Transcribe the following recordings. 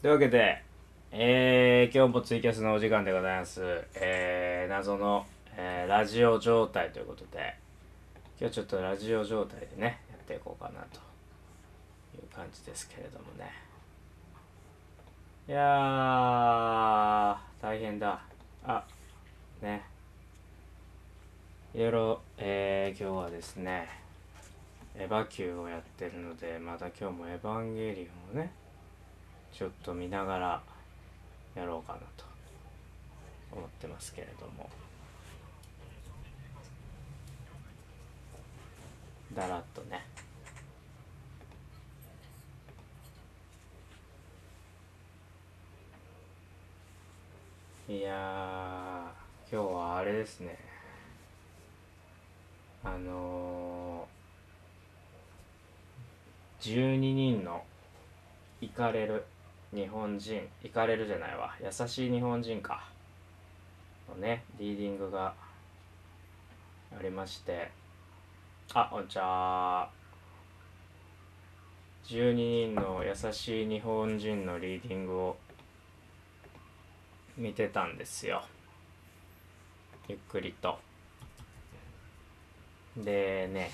というわけで、えー、今日もツイキャスのお時間でございます。えー、謎の、えーラジオ状態ということで、今日ちょっとラジオ状態でね、やっていこうかなという感じですけれどもね。いやー、大変だ。あ、ね。いろいろ、えー、今日はですね、エヴァ級をやってるので、また今日もエヴァンゲリオンをね、ちょっと見ながらやろうかなと思ってますけれども。だらっとね。いや今日はあれですね。あのー、12人の行かれる日本人行かれるじゃないわ。優しい日本人か。のねリーディングがありまして。あこんにちは12人の優しい日本人のリーディングを見てたんですよ。ゆっくりと。でね。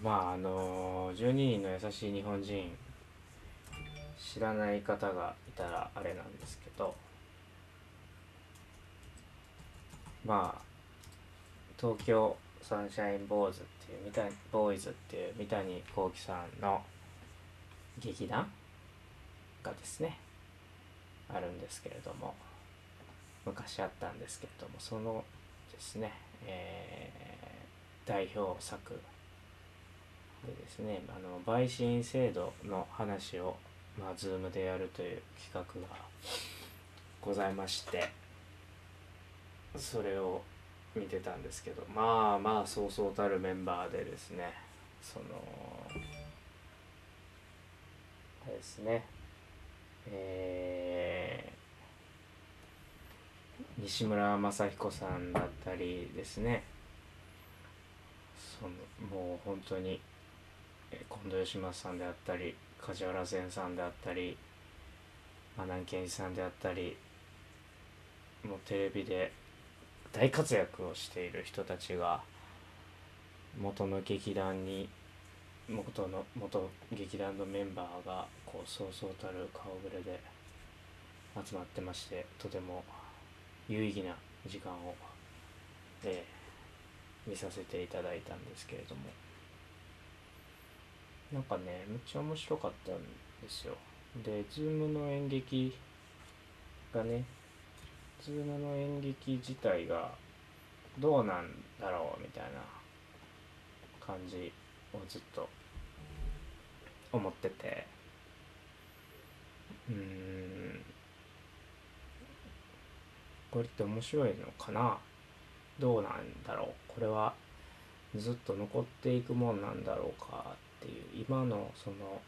まああの12人の優しい日本人知らない方がいたらあれなんですけどまあ東京サンシャインボーイズっていう三谷ボーイズっていう三谷幸喜さんの劇団がですねあるんですけれども昔あったんですけれどもそのですね、えー代表作でですねあの陪審制度の話をまあ、ズームでやるという企画がございましてそれを見てたんですけどまあまあそうそうたるメンバーでですねそのあれですねえー西村雅彦さんだったりですねそのもう本当に近藤義正さんであったり梶原善さんであったり阿南健二さんであったりもうテレビで大活躍をしている人たちが元の劇団に元の元劇団のメンバーがこうそうそうたる顔ぶれで集まってましてとても有意義な時間を、えー見させていただいたんですけれども。なんかねめっちゃ面白かったんですよ。で Zoom の演劇がね Zoom の演劇自体がどうなんだろうみたいな感じをずっと思ってて。うーん。これって面白いのかな？どうなんだろう？これはずっと残っていくもんなんだろうか？っていう今のその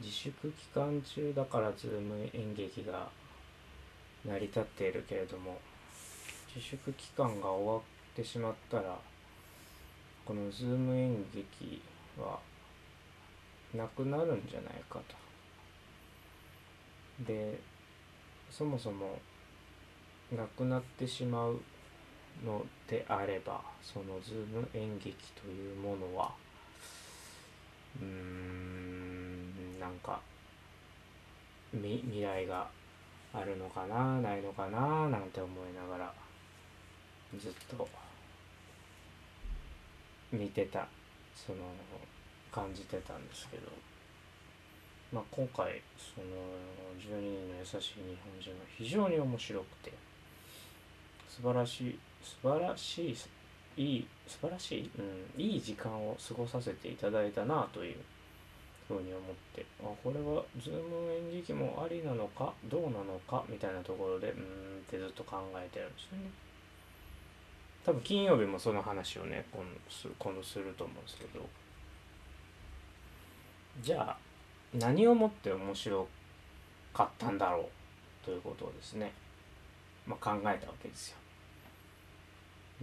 自粛期間中だからズーム演劇が成り立っているけれども自粛期間が終わってしまったらこの Zoom 演劇はなくなるんじゃないかと。でそもそもなくなってしまうのであればその Zoom 演劇というものはうんなんかみ未来があるのかなないのかななんて思いながらずっと見てたその感じてたんですけど、まあ、今回その12人の優しい日本人は非常に面白くて。素晴らしい素晴らしいいい素晴らしい、うん、いい時間を過ごさせていただいたなというふうに思ってあこれは Zoom 演劇もありなのかどうなのかみたいなところでうんってずっと考えてるんですよね。多分金曜日もその話をね今度す今度すると思うんですけど。じゃあ何をもって面白かったんだろうということをですね、まあ、考えたわけですよ。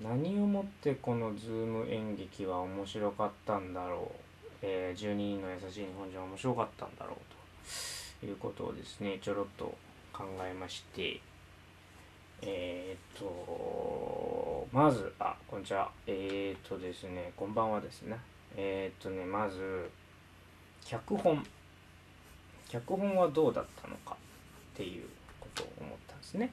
何をもってこの Zoom 演劇は面白かったんだろう、えー、12人の優しい日本人は面白かったんだろうということをですねちょろっと考えまして。えー、っとまずあこんにちは。えー、っとですねこんばんはですね。えー、っとねまず脚本。脚本はどうだったのかっていうことを思ったんですね。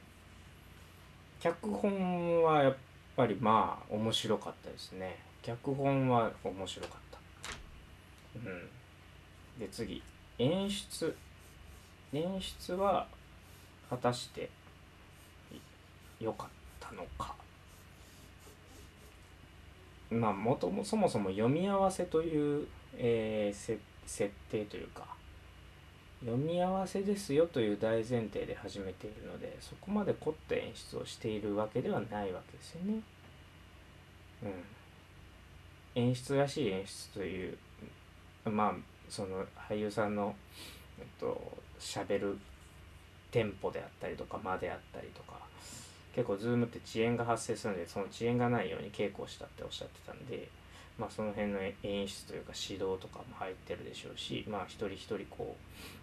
脚本はやっぱぱりまあ面白かったですね。脚本は面白かった。うん。で次。演出。演出は果たして良かったのか。まあもともそもそも読み合わせという、えー、設定というか。読み合わせですよという大前提で始めているのでそこまで凝った演出をしているわけではないわけですよね。うん、演出らしい演出というまあその俳優さんのえっと喋るテンポであったりとか間であったりとか結構ズームって遅延が発生するのでその遅延がないように稽古をしたっておっしゃってたんで、まあ、その辺の演出というか指導とかも入ってるでしょうしまあ一人一人こ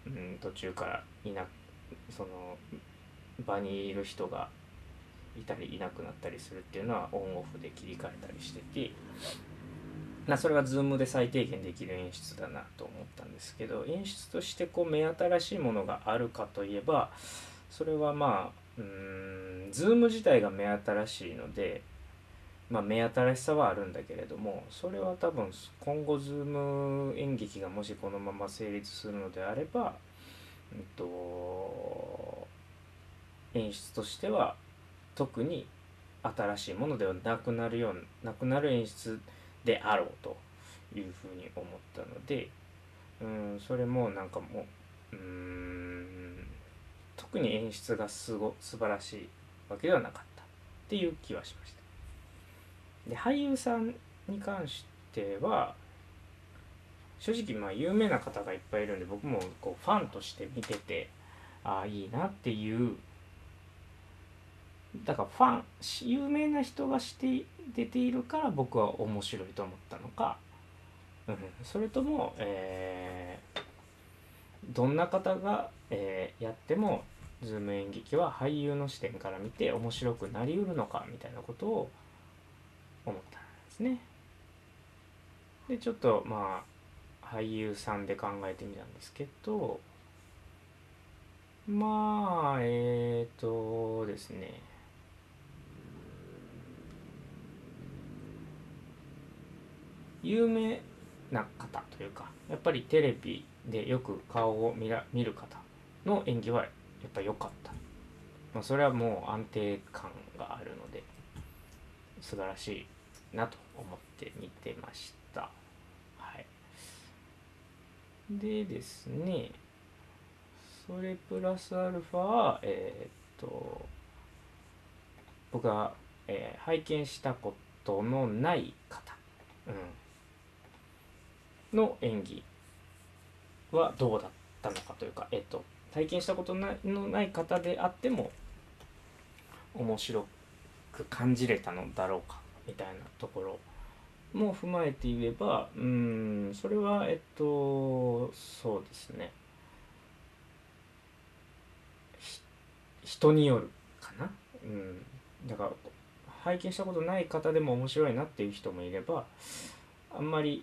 う、うん、途中からいなその場にいる人がいたりいなくなったりするっていうのはオンオフで切り替えたりしててま、それは Zoom で最低限できる演出だなと思ったんですけど演出としてこう目新しいものがあるかといえばそれはまあうーん Zoom 自体が目新しいので、まあ、目新しさはあるんだけれどもそれは多分今後 Zoom 演劇がもしこのまま成立するのであれば、うんと、演出としては特に新しいものではなくなるようなくなる演出であろうというふうに思ったのでうんそれもなんかもううん特に演出がすご素晴らしいわけではなかったっていう気はしました。で俳優さんに関しては正直まあ有名な方がいっぱいいるんで僕もこうファンとして見ててああいいなっていうだからファン有名な人がして出ているから僕は面白いと思ったのか、うん、それとも、えー、どんな方が、えー、やってもズーム演劇は俳優の視点から見て面白くなりうるのかみたいなことを思ったんですね。でちょっとまあ俳優さんで考えてみたんですけどまあえっ、ー、とですね。有名な方というかやっぱりテレビでよく顔を見ら見る方の演技はやっぱ良かった、まあ、それはもう安定感があるので素晴らしい。なと思って見てました。はい。でですねそれプラスアルファはえー、っと僕が、えー、拝見したことのない方うんの演技はどうだったのかというか、えっと、体験したことのない方であっても面白く感じれたのだろうかみたいなところも踏まえて言えばうんそれはえっとそうですね。人によるかな、うん、だから拝見したことない方でも面白いなっていう人もいればあんまり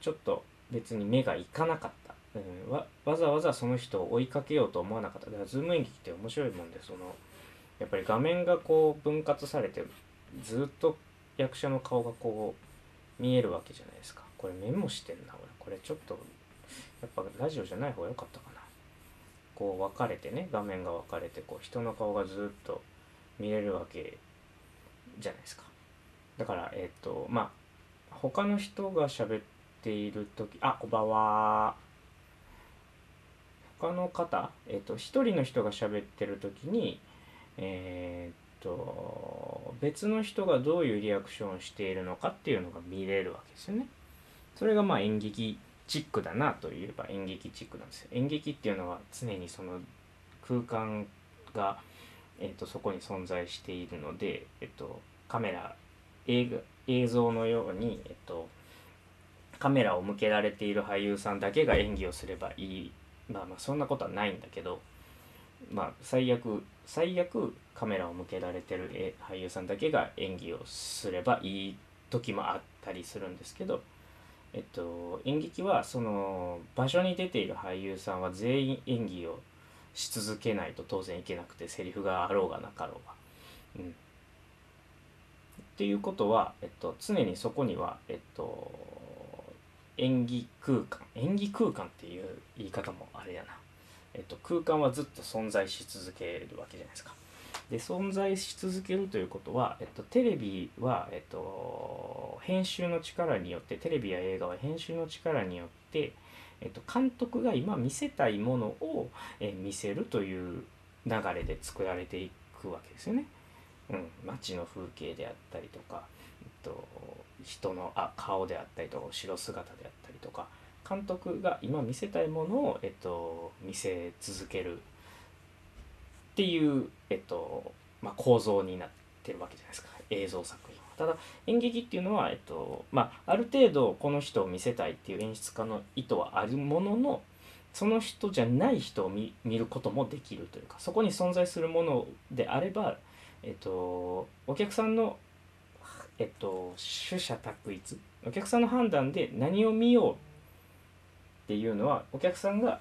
ちょっと別に目がいかなかった、うん、わわざわざその人を追いかけようと思わなかった。だからズーム演劇って面白いもんでそのやっぱり画面がこう分割されてずっと役者の顔がこう見えるわけじゃないですか。これメモしてんな俺。これちょっとやっぱラジオじゃない方が良かったかな。こう分かれてね画面が分かれてこう人の顔がずっと見れるわけじゃないですか。だからえっ、ー、とまあ他の人が喋っている時あこんばんは。他の方えっ、ー、と一人の人が喋ってる時にえっ、ー、と別の人がどういうリアクションをしているのかっていうのが見れるわけですよね。それがまあ演劇チックだなといえば演劇チックなんですよ。演劇っていうのは常にその空間が、えーと、そこに存在しているので、えっ、ー、と、カメラ映像のように、えっ、と、カメラを向けられている俳優さんだけが演技をすればいい。まあまあそんなことはないんだけどまあ最悪最悪カメラを向けられてる俳優さんだけが演技をすればいい時もあったりするんですけど、えっと、演劇はその場所に出ている俳優さんは全員演技をし続けないと当然いけなくてセリフがあろうがなかろうが。うん、っていうことは、えっと、常にそこには、えっと、演技空間演技空間っていう言い方もあれやな、えっと、空間はずっと存在し続けるわけじゃないですか。で存在し続けるということは、えっと、テレビは、えっと、編集の力によってテレビや映画は編集の力によって、えっと、監督が今見せたいものを、え見せるという流れで作られていくわけですよね。うん、街の風景であったりとか、えっと、人のあ顔であったりとか後ろ姿であったりとか監督が今見せたいものを、えっと、見せ続けるっていう、えっとまあ、構造になってるわけじゃないですか映像作品は。ただ演劇っていうのは、えっとまあ、ある程度この人を見せたいっていう演出家の意図はあるもののその人じゃない人を見ることもできるというかそこに存在するものであれば、えっと、お客さんの、えっと、取捨択一お客さんの判断で何を見ようっていうのはお客さんが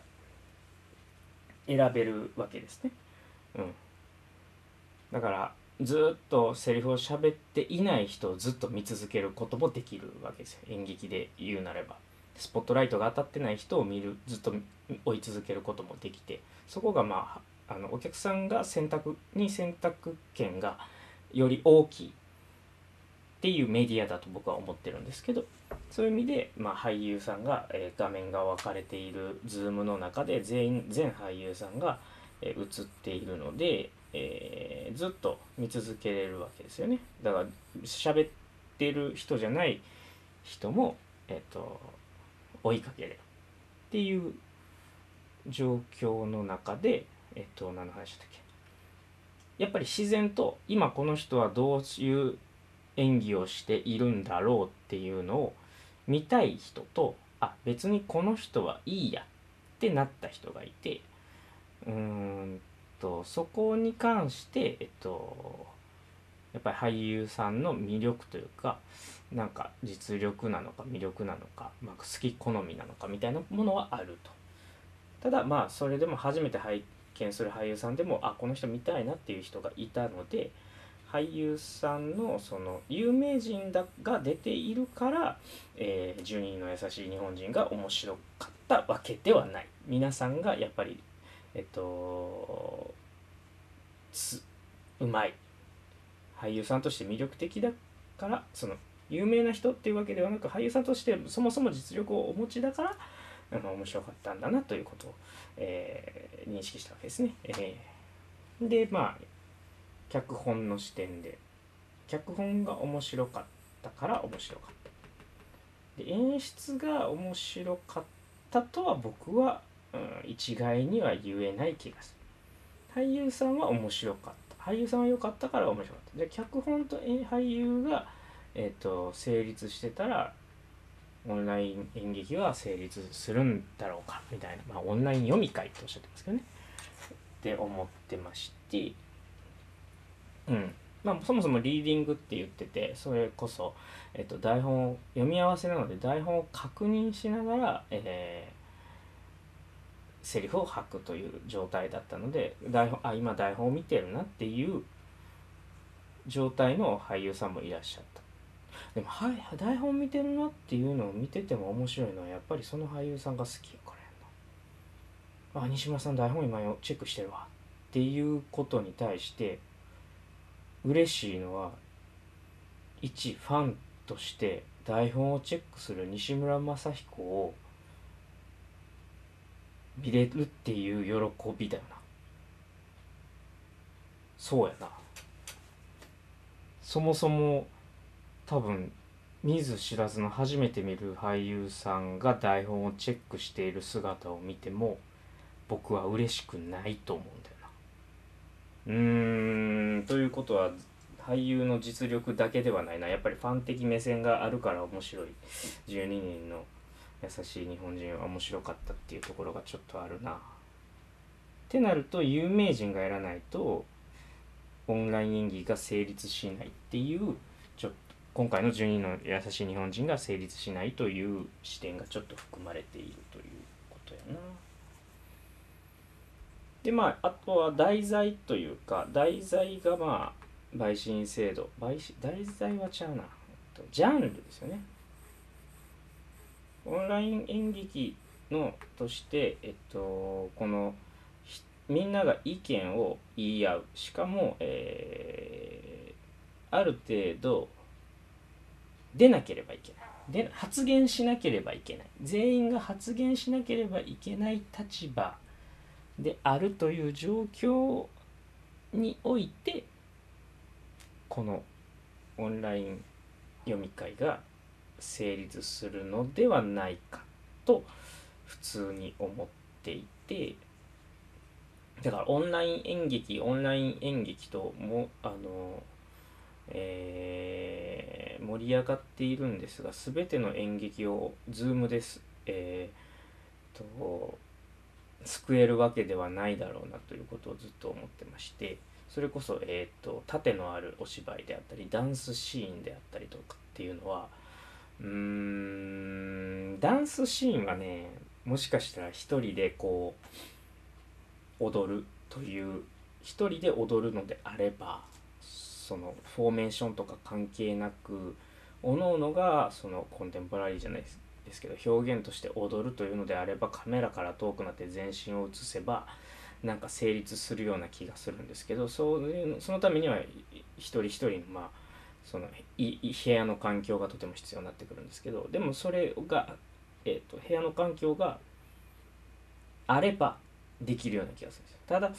選べるわけですね。だからずっとセリフを喋っていない人をずっと見続けることもできるわけですよ。演劇で言うなれば。スポットライトが当たってない人を見るずっと追い続けることもできて。そこがまああのお客さんが選択に選択権がより大きいっていうメディアだと僕は思ってるんですけどそういう意味で、まあ、俳優さんが、えー、画面が分かれている Zoom の中で全員全俳優さんが映っているので、えー、ずっと見続けれるわけですよね。だから喋ってる人じゃない人も、えーと、追いかけれるっていう状況の中でえっ、ー、と何の話だっけ。やっぱり自然と今この人はどういう演技をしているんだろうっていうのを見たい人とあ別にこの人はいいやってなった人がいてうんとそこに関してえっとやっぱり俳優さんの魅力というかなんか実力なのか魅力なのか、まあ、好き好みなのかみたいなものはあると。ただまあそれでも初めて拝見する俳優さんでもあこの人見たいなっていう人がいたので俳優さんのその有名人だが出ているから「えー、12人の優しい日本人」が面白かったわけではない。皆さんがやっぱりえっとつうまい俳優さんとして魅力的だからその有名な人っていうわけではなく俳優さんとしてそもそも実力をお持ちだからあの面白かったんだなということを、えー、認識したわけですね。えー、でまあ脚本の視点で脚本が面白かったから面白かった。で演出が面白かったとは僕はうん、一概には言えない気がする。俳優さんは面白かった。俳優さんは良かったから面白かった。で脚本と俳優が、えーと、成立してたらオンライン演劇は成立するんだろうか。みたいな、まあ、オンライン読み会っておっしゃってますけどね。って思ってまして。うん。まあ、そもそもリーディングって言っててそれこそ、えっと、台本を読み合わせなので台本を確認しながら、えセリフを吐くという状態だったので台本あ今台本を見てるなっていう状態の俳優さんもいらっしゃった。でも、はい、台本見てるなっていうのを見てても面白いのはやっぱりその俳優さんが好きやからやなあ西村さん台本今チェックしてるわっていうことに対して嬉しいのは一ファンとして台本をチェックする西村雅彦を見れるっていう喜びだよな。そうやな。そもそも多分見ず知らずの初めて見る俳優さんが台本をチェックしている姿を見ても僕は嬉しくないと思うんだよな。うーんということは俳優の実力だけではないな。やっぱりファン的目線があるから面白い。12人の優しい日本人は面白かったっていうところがちょっとあるな。ってなると有名人がやらないとオンライン演技が成立しないっていうちょっと今回の12の優しい日本人が成立しないという視点がちょっと含まれているということやな。でまああとは題材というか題材がまあ陪審制度陪審題材はちゃうなジャンルですよねオンライン演劇のとしてえっとこのみんなが意見を言い合う。しかも、えー、ある程度出なければいけない。で発言しなければいけない。全員が発言しなければいけない立場であるという状況においてこのオンライン読み会が成立するのではないかと普通に思っていてだからオンライン演劇オンライン演劇ともあのえー、盛り上がっているんですが全ての演劇を Zoom です、えー、と救えるわけではないだろうなということをずっと思ってましてそれこそ、えーと、盾のあるお芝居であったりダンスシーンであったりとかっていうのはうーんダンスシーンはねもしかしたら一人でこう踊るという一人で踊るのであればそのフォーメーションとか関係なくおのおのがそのコンテンポラリーじゃないですですけど表現として踊るというのであればカメラから遠くなって全身を映せばなんか成立するような気がするんですけどそういうそのためには一人一人のまあそのい部屋の環境がとても必要になってくるんですけどでもそれが、えーと、部屋の環境があればできるような気がするんです。ただ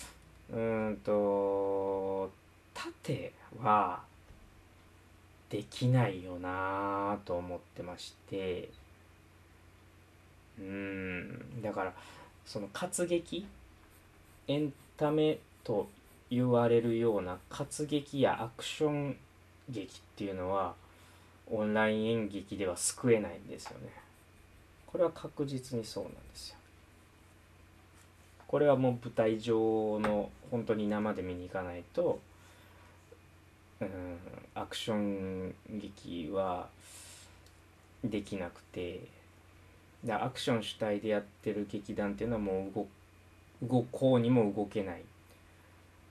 うんと縦はできないよなと思ってましてうんだからその活劇エンタメと言われるような活劇やアクション劇っていうのはオンライン演劇では救えないんですよね。これは確実にそうなんですよ。これはもう舞台上の本当に生で見に行かないとうんアクション劇はできなくてでアクション主体でやってる劇団っていうのはもう動動こうにも動けないっ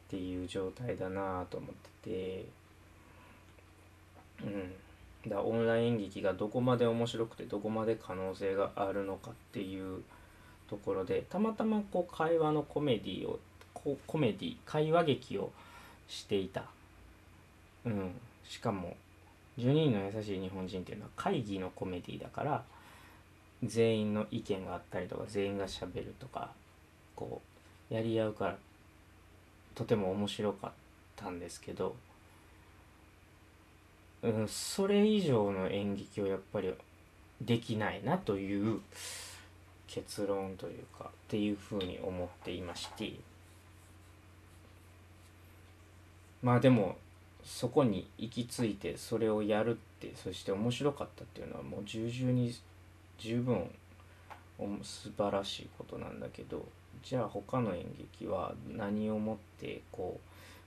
ていう状態だなと思っててうん。だオンライン劇がどこまで面白くてどこまで可能性があるのかっていうところでたまたまこう会話のコメディをココメディ会話劇をしていた、うん、しかも12人の優しい日本人っていうのは会議のコメディだから全員の意見があったりとか全員がしゃべるとかこうやり合うからとても面白かったんですけど、うん、それ以上の演劇をやっぱりできないなという結論というかっていうふうに思っていまして。まあでもそこに行き着いてそれをやるってそして面白かったっていうのはもう重々に十分素晴らしいことなんだけどじゃあ他の演劇は何をもってこ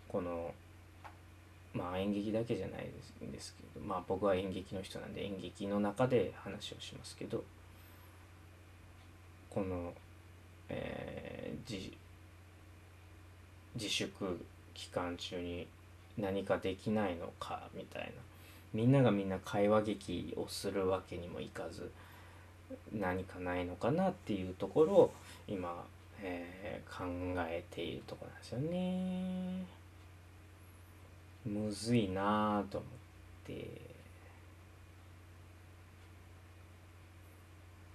うこのまあ演劇だけじゃないんですけどまあ僕は演劇の人なんで演劇の中で話をしますけどこの、えー、自自粛期間中に何かできないのかみたいなみんながみんな会話劇をするわけにもいかず何かないのかなっていうところを今、えー、考えているところなんですよね。むずいなあと思って。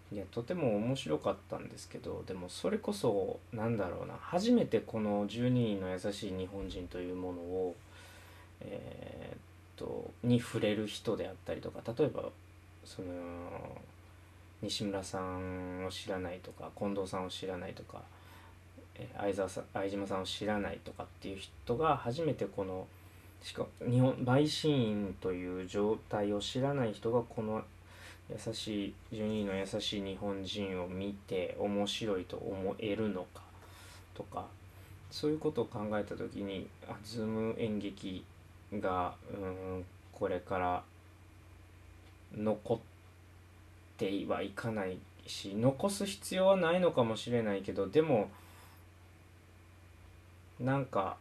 いやとても面白かったんですけどでもそれこそなんだろうな初めてこの12人の優しい日本人というものをえー、っとに触れる人であったりとか例えばその西村さんを知らないとか近藤さんを知らないとか、え相沢さん相島さんを知らないとかっていう人が初めてこのしか日本陪審員という状態を知らない人がこの優しい12位の優しい日本人を見て面白いと思えるのかとかそういうことを考えた時にあズーム演劇がうんこれから残ってはいかないし残す必要はないのかもしれないけどでもなんか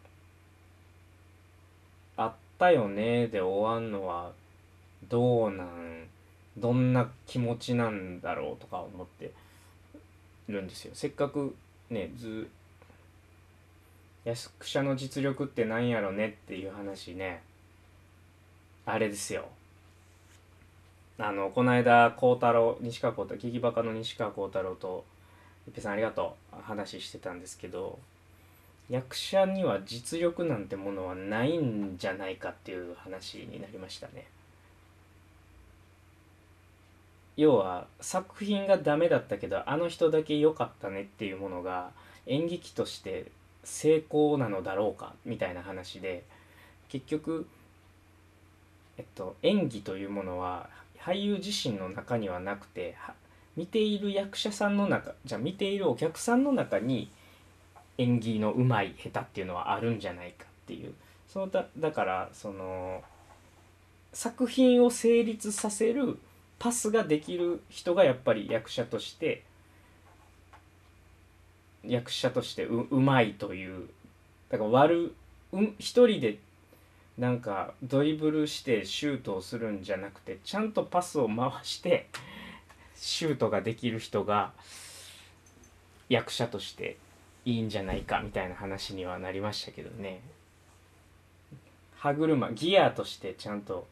ったよねで終わんのはどうなんどんな気持ちなんだろうとか思ってるんですよ。せっかくねず役者の実力ってなんやろねっていう話ね。あれですよ。あのこの間孝太郎西川孝太郎聞きバカの西川孝太郎と一平さんありがとう話してたんですけど役者には実力なんてものはないんじゃないかっていう話になりましたね。要は作品がダメだったけどあの人だけ良かったねっていうものが演劇として成功なのだろうかみたいな話で結局、えっと、演技というものは俳優自身の中にはなくて見ている役者さんの中じゃあ見ているお客さんの中に演技のうまい下手っていうのはあるんじゃないかっていうそうだだからその作品を成立させるパスができる人がやっぱり役者として役者としてううまいというだから悪う一人でなんかドリブルしてシュートをするんじゃなくてちゃんとパスを回してシュートができる人が役者としていいんじゃないかみたいな話にはなりましたけどね。歯車ギアとしてちゃんと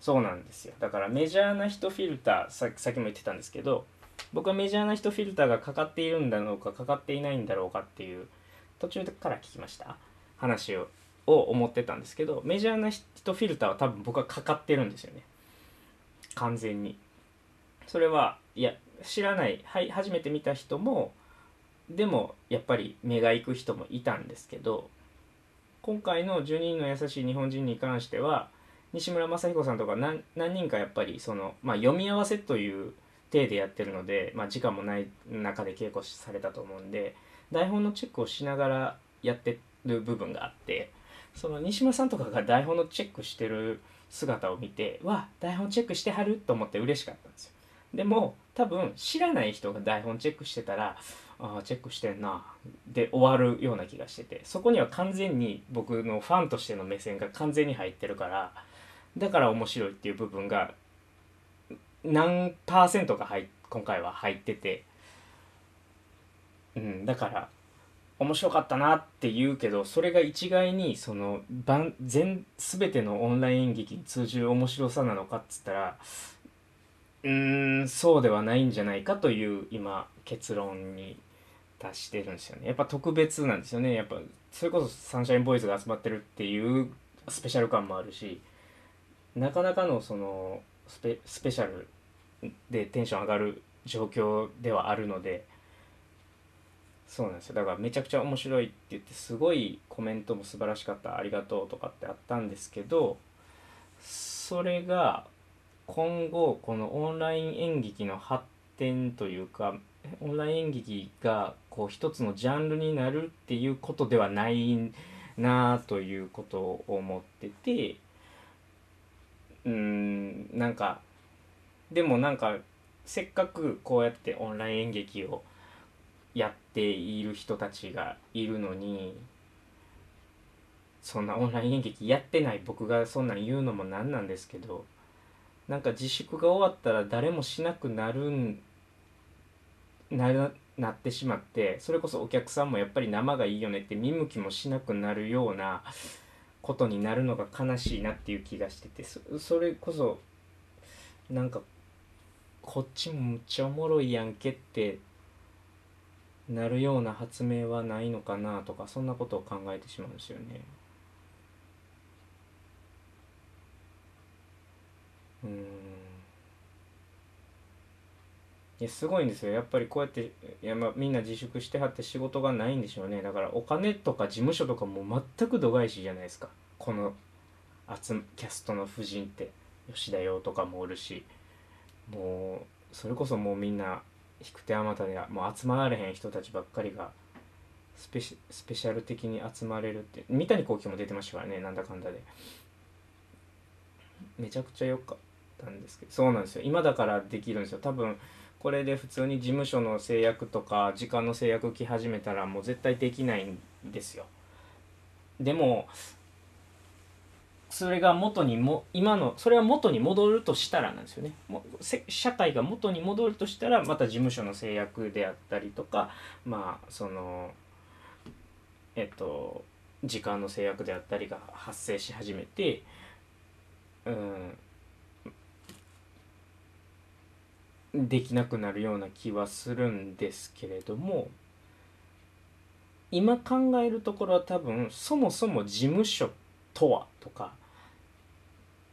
そうなんですよ。だからメジャーな人フィルターささっきも言ってたんですけど僕はメジャーな人フィルターがかかっているんだろうかかかっていないんだろうかっていう途中から聞きました？話をを思ってたんですけどメジャーな人フィルターは多分僕はかかってるんですよね。完全に。それはいや知らない。はい初めて見た人もでもやっぱり目が行く人もいたんですけど今回の12人の優しい日本人に関しては西村雅彦さんとか何人かやっぱりその、まあ、読み合わせという体でやってるので、まあ、時間もない中で稽古されたと思うんで台本のチェックをしながらやってる部分があってその西村さんとかが台本のチェックしてる姿を見てわ台本チェックしてはると思って嬉しかったんですよ。でも多分知らない人が台本チェックしてたらああチェックしてんな。で終わるような気がしてて。そこには完全に僕のファンとしての目線が完全に入ってるからだから面白いっていう部分が何パーセントか入今回は入ってて。うんだから面白かったなって言うけどそれが一概にその全全てのオンライン演劇に通じる面白さなのかっつったらうーんそうではないんじゃないかという今結論に達してるんですよね。やっぱ特別なんですよね。やっぱそれこそサンシャインボーイズが集まってるっていうスペシャル感もあるしなかなかのそのスペスペシャルでテンション上がる状況ではあるのでそうなんですよ。だからめちゃくちゃ面白いって言ってすごいコメントも素晴らしかったありがとうとかってあったんですけどそれが今後このオンライン演劇の発展というかオンライン演劇がこう一つのジャンルになるっていうことではないなあということを思っててうんなんかでもなんかせっかくこうやってオンライン演劇をやっている人たちがいるのにそんなオンライン演劇やってない僕がそんなん言うのもなんなんですけどなんか自粛が終わったら誰もしなくなるんななってしまってそれこそお客さんもやっぱり生がいいよねって見向きもしなくなるようなことになるのが悲しいなっていう気がしててそれこそなんかこっちもむっちゃおもろいやんけってなるような発明はないのかなとかそんなことを考えてしまうんですよね。うんいやすごいんですよ。やっぱりこうやっていや、ま、みんな自粛してはって仕事がないんでしょうね。だからお金とか事務所とかも全く度外視じゃないですか。このキャストの夫人って。吉田洋とかもおるし。もうそれこそもうみんな引く手あまたでもう集まられへん人たちばっかりがスペシスペシャル的に集まれるって三谷幸喜も出てましたからねなんだかんだで。めちゃくちゃ良かったんですけど。そうなんですよ。今だからできるんですよ。多分これで普通に事務所の制約とか時間の制約来始めたらもう絶対できないんですよ。でもそれが元にも今のそれは元に戻るとしたらなんですよね。も社会が元に戻るとしたらまた事務所の制約であったりとかまあそのえっと時間の制約であったりが発生し始めてうんできなくなるような気はするんですけれども今考えるところは多分そもそも事務所とはとか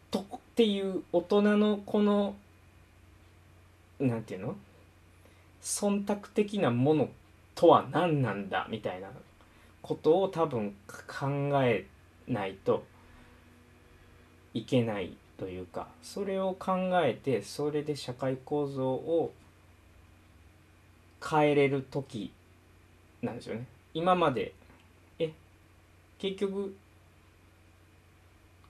とっていう大人のこのなんていうの？忖度的なものとは何なんだみたいなことを多分考えないといけないというかそれを考えてそれで社会構造を変えれる時なんですよね。今までえ結局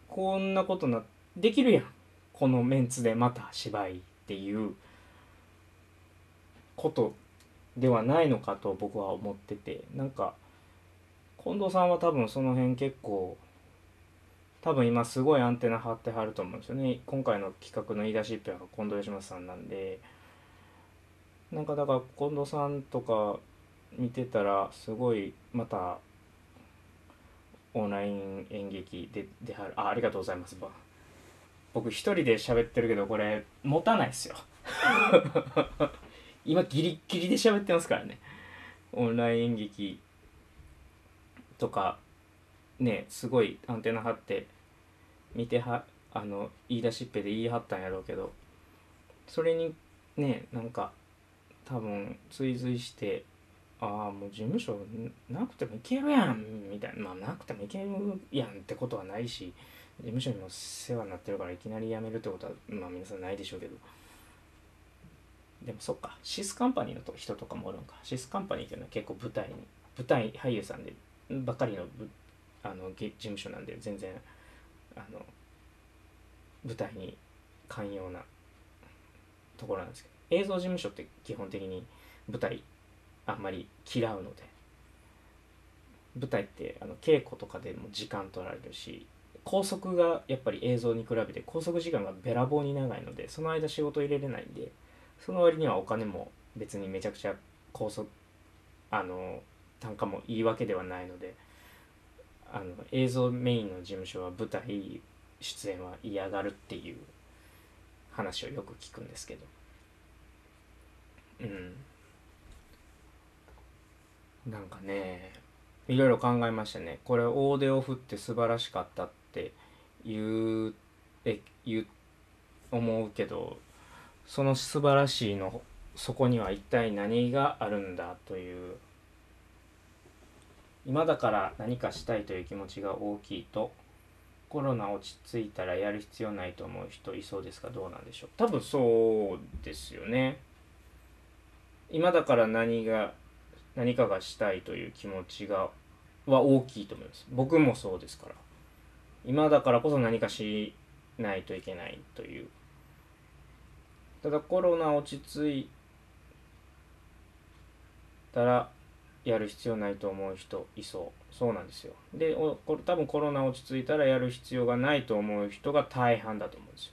こんなことなできるやんこのメンツでまた芝居っていうことではないのかと僕は思っててなんか近藤さんは多分その辺結構多分今すごいアンテナ張ってはると思うんですよね。今回の企画の言い出しっぺは近藤義正さんなんで。なんかだから近藤さんとか見てたらすごいまたオンライン演劇でではる。あありがとうございます。僕一人で喋ってるけどこれ持たないですよ。今ギリギリで喋ってますからね。オンライン演劇とかねすごいアンテナ張って見てはあの言い出しっぺで言い張ったんやろうけどそれにねなんか多分追随してああもう事務所なくてもいけるやんみたいなまあなくてもいけるやんってことはないし事務所にも世話になってるからいきなり辞めるってことはまあ皆さんないでしょうけど。でもそっかシスカンパニーの人とかもおるんか。シスカンパニーっていうのは結構舞台に舞台俳優さんでばかりのあの事務所なんで全然あの舞台に寛容なところなんですけど映像事務所って基本的に舞台あんまり嫌うので舞台ってあの稽古とかでも時間取られるし拘束がやっぱり映像に比べて拘束時間がべらぼうに長いのでその間仕事入れれないんでその割にはお金も別にめちゃくちゃ拘束あの単価もいいわけではないのであの映像メインの事務所は舞台出演は嫌がるっていう話をよく聞くんですけど。うん。なんかねいろいろ考えましたね。これ大手を振って素晴らしかったって言うえ言う思うけどその素晴らしいのそこには一体何があるんだという今だから何かしたいという気持ちが大きいとコロナ落ち着いたらやる必要ないと思う人いそうですか？どうなんでしょう？多分そうですよね。今だから何が何かがしたいという気持ちがは大きいと思います。僕もそうですから。今だからこそ何かしないといけないという。ただコロナ落ち着いたらやる必要ないと思う人いそう。そうなんですよ。でこれ多分コロナ落ち着いたらやる必要がないと思う人が大半だと思うんですよ。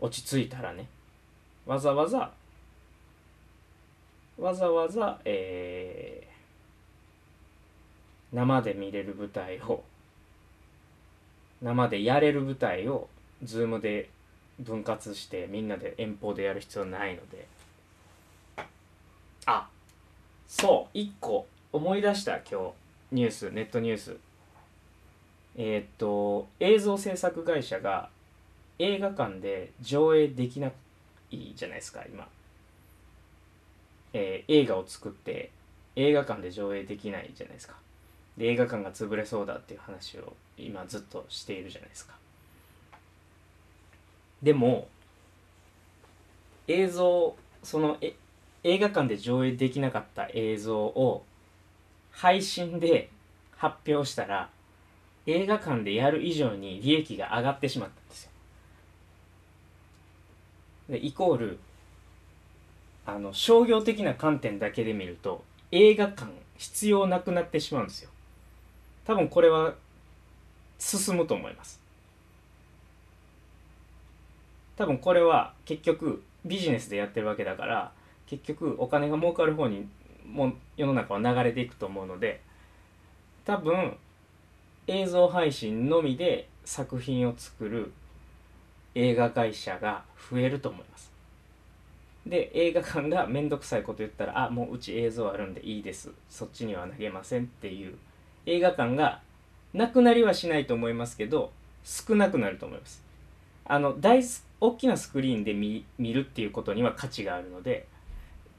落ち着いたらね。わざわざわざわざ、えー、生で見れる舞台を生でやれる舞台をズームで分割してみんなで遠方でやる必要ないので。あそう1個思い出した今日ニュースネットニュース。えー、っと映像制作会社が映画館で上映できないじゃないですか今、えー、映画を作って映画館で上映できないじゃないですか。で映画館が潰れそうだっていう話を今ずっとしているじゃないですか。でも映像そのえ映画館で上映できなかった映像を配信で発表したら映画館でやる以上に利益が上がってしまったんですよ。でイコールあの商業的な観点だけで見ると映画館必要なくなってしまうんですよ。多分これは進むと思います。多分これは結局ビジネスでやってるわけだから結局お金が儲かる方にも世の中は流れていくと思うので多分映像配信のみで作品を作る映画会社が増えると思います。で映画館が面倒くさいこと言ったら「あもううち映像あるんでいいですそっちには投げません」っていう映画館がなくなりはしないと思いますけど少なくなると思います。あの大大きなスクリーンで見見るっていうことには価値があるので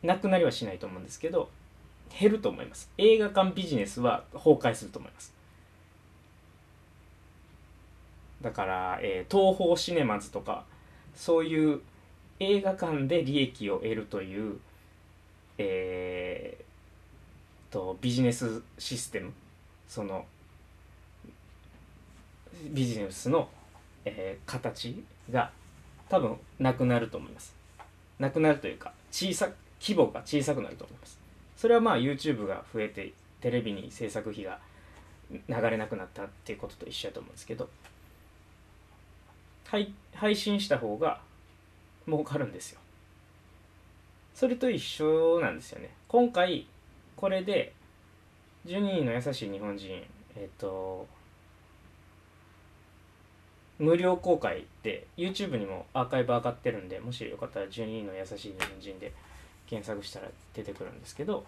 なくなりはしないと思うんですけど減ると思います。映画館ビジネスは崩壊すると思います。だから、えー、東宝シネマズとかそういう映画館で利益を得るという、えー、とビジネスシステムそのビジネスの、えー、形が多分なくなると思います。なくなるというか小さ規模が小さくなると思います。それはまあ YouTube が増えてテレビに制作費が流れなくなったっていうことと一緒だと思うんですけど配配信した方が儲かるんですよ。それと一緒なんですよね。今回これで12人の優しい日本人えっ、と無料公開で YouTube にもアーカイブ上がってるんでもしよかったら12人の優しい日本人で検索したら出てくるんですけど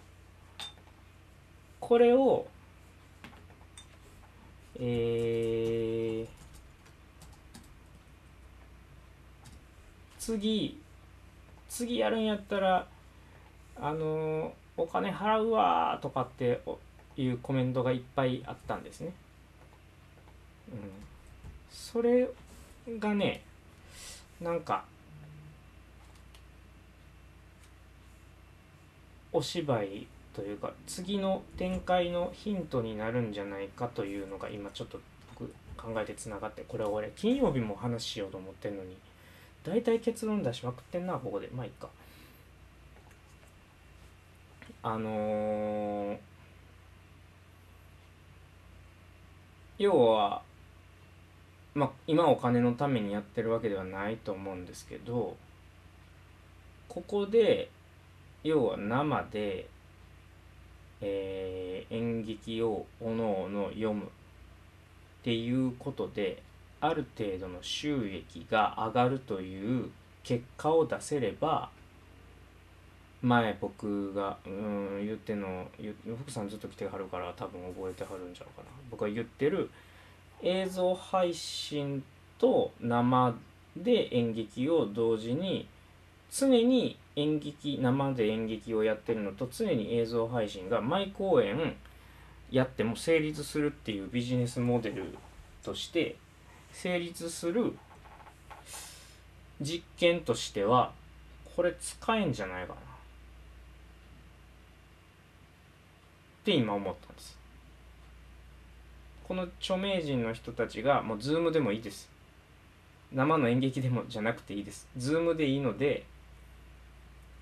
これをえー次次やるんやったらあのお金払うわとかっていうコメントがいっぱいあったんですね。うん、それがねなんかお芝居というか次の展開のヒントになるんじゃないかというのが今ちょっと僕考えてつながってこれは俺金曜日も話しようと思ってんのに大体結論出しまくってんなここで。まあいいか。あのー、要はまあ今お金のためにやってるわけではないと思うんですけどここで要は生で、えー、演劇をおのおの読むっていうことである程度の収益が上がるという結果を出せれば前僕がうん言っての福さんずっと来てはるから多分覚えてはるんちゃうかな。僕が言ってる映像配信と生で演劇を同時に常に演劇生で演劇をやってるのと常に映像配信が毎公演やっても成立するっていうビジネスモデルとして成立する実験としてはこれ使えんじゃないかな。って今思ったんです。この著名人の人たちがもう Zoom でもいいです。生の演劇でもじゃなくていいです。 Zoom でいいので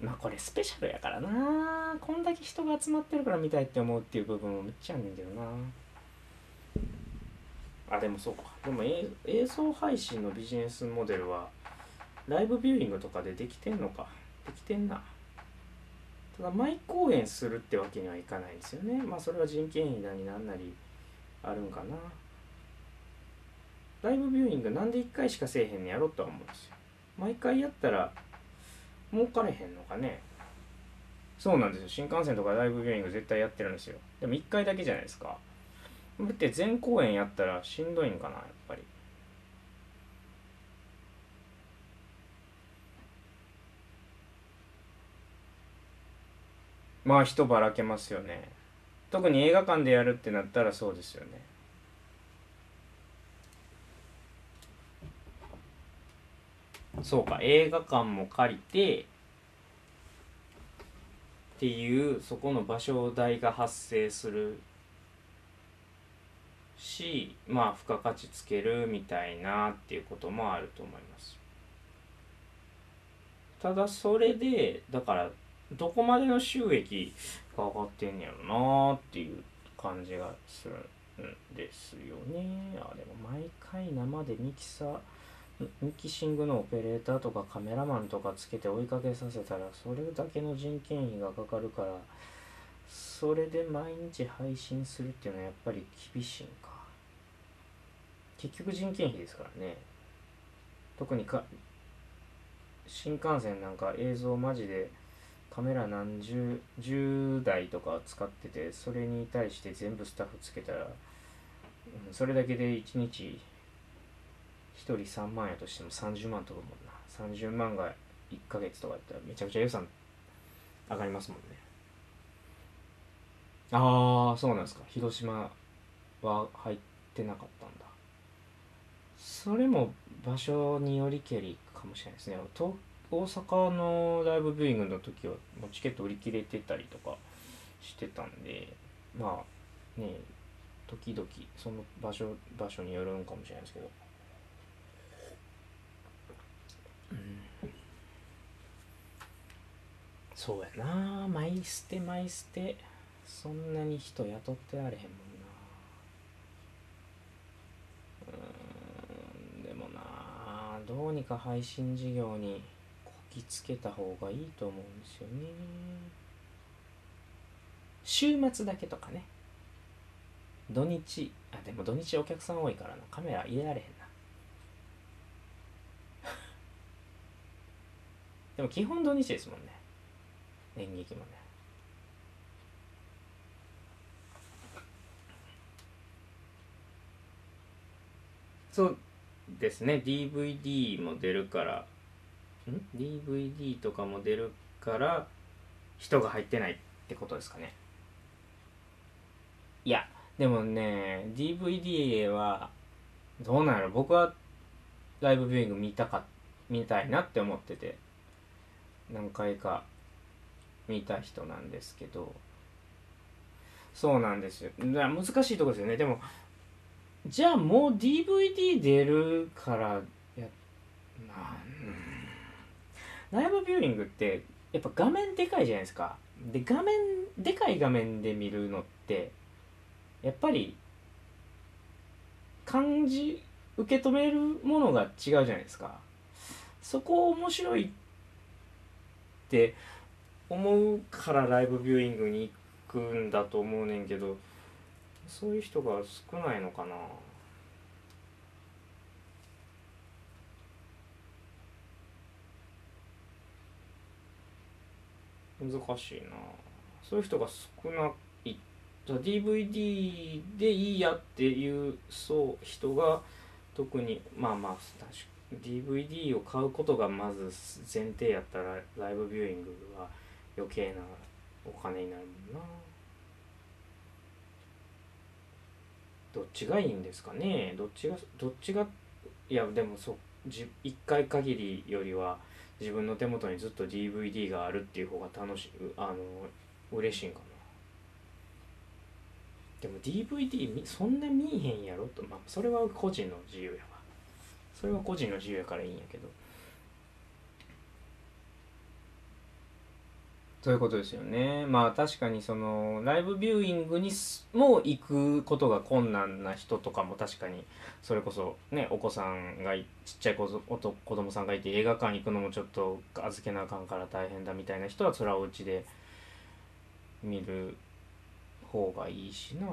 まあこれスペシャルやからな。こんだけ人が集まってるから見たいって思うっていう部分もめっちゃあんねんけどな。あでもそうか。でも映像配信のビジネスモデルはライブビューイングとかでできてんのか。できてんな。ただ毎公演するってわけにはいかないですよね。まあそれは人件費なりなんなりあるんかな。ライブビューイングなんで1回しかせえへんのやろとは思うんですよ。毎回やったら儲かれへんのかね。そうなんですよ。新幹線とかライブビューイング絶対やってるんですよ。でも1回だけじゃないですか。だって全公演やったらしんどいんかなやっぱり。まあ人ばらけますよね。特に映画館でやるってなったらそうですよね。そうか映画館も借りてっていうそこの場所代が発生する。しまあ付加価値つけるみたいなっていうこともあると思います。ただそれでだからどこまでの収益が上がってんねやろなっていう感じがするんですよね。あでも毎回生でミキサーミキシングのオペレーターとかカメラマンとかつけて追いかけさせたらそれだけの人件費がかかるからそれで毎日配信するっていうのはやっぱり厳しいんか。結局人件費ですからね。特にか新幹線なんか映像マジでカメラ何十10台とか使っててそれに対して全部スタッフつけたら、うん、それだけで1日人3万やとしても30万とかもんな。30万が1ヶ月とかやったらめちゃくちゃ予算上がりますもんね。ああそうなんですか。広島は入ってなかったんだ。それも場所によりけりかもしれないですね。東大阪のライブビューイングの時はもうチケット売り切れてたりとかしてたんでまあね時々その場所場所によるんかもしれないですけど。そうやな。マイステマイステ。そんなに人雇ってられへんもんな。うん。でもなどうにか配信事業にこきつけた方がいいと思うんですよね。週末だけとかね。土日あでも土日お客さん多いからな。カメラ入れられへんな。でも基本土日ですもんね。演劇もね。そうですね。DVD も出るから。ん？DVD とかも出るから人が入ってないってことですかね。いやでもね DVD はどうなんやろ。僕はライブビューイング見たか見たいなって思ってて。何回か見た人なんですけどそうなんですよ。難しいとこですよね。でもじゃあもう DVD 出るからやまあ、うん、ライブビューイングってやっぱ画面でかいじゃないですか。で画面でかい画面で見るのってやっぱり感じ受け止めるものが違うじゃないですか。そこ面白いって思うからライブビューイングに行くんだと思うねんけどそういう人が少ないのかな？難しいな。そういう人が少ない。DVD でいいやっていうそう人が特にまあまあ確か DVD を買うことがまず前提やったらライブビューイングは余計なお金になるもんな。どっちがいいんですかね？どっちがどっちがいやでもそう1回限りよりは自分の手元にずっと DVD があるっていう方が楽しいあの嬉しいんかな。でも DVD そんな見えへんやろと。まあそれは個人の自由やわ。それは個人の自由やからいいんやけど。そういうことですよね。まあ確かにそのライブビューイングにも行くことが困難な人とかも確かにそれこそねお子さんがちっちゃい子子供さんがいて映画館行くのもちょっと預けなあかんから大変だみたいな人はそれはお家で見る方がいいしな。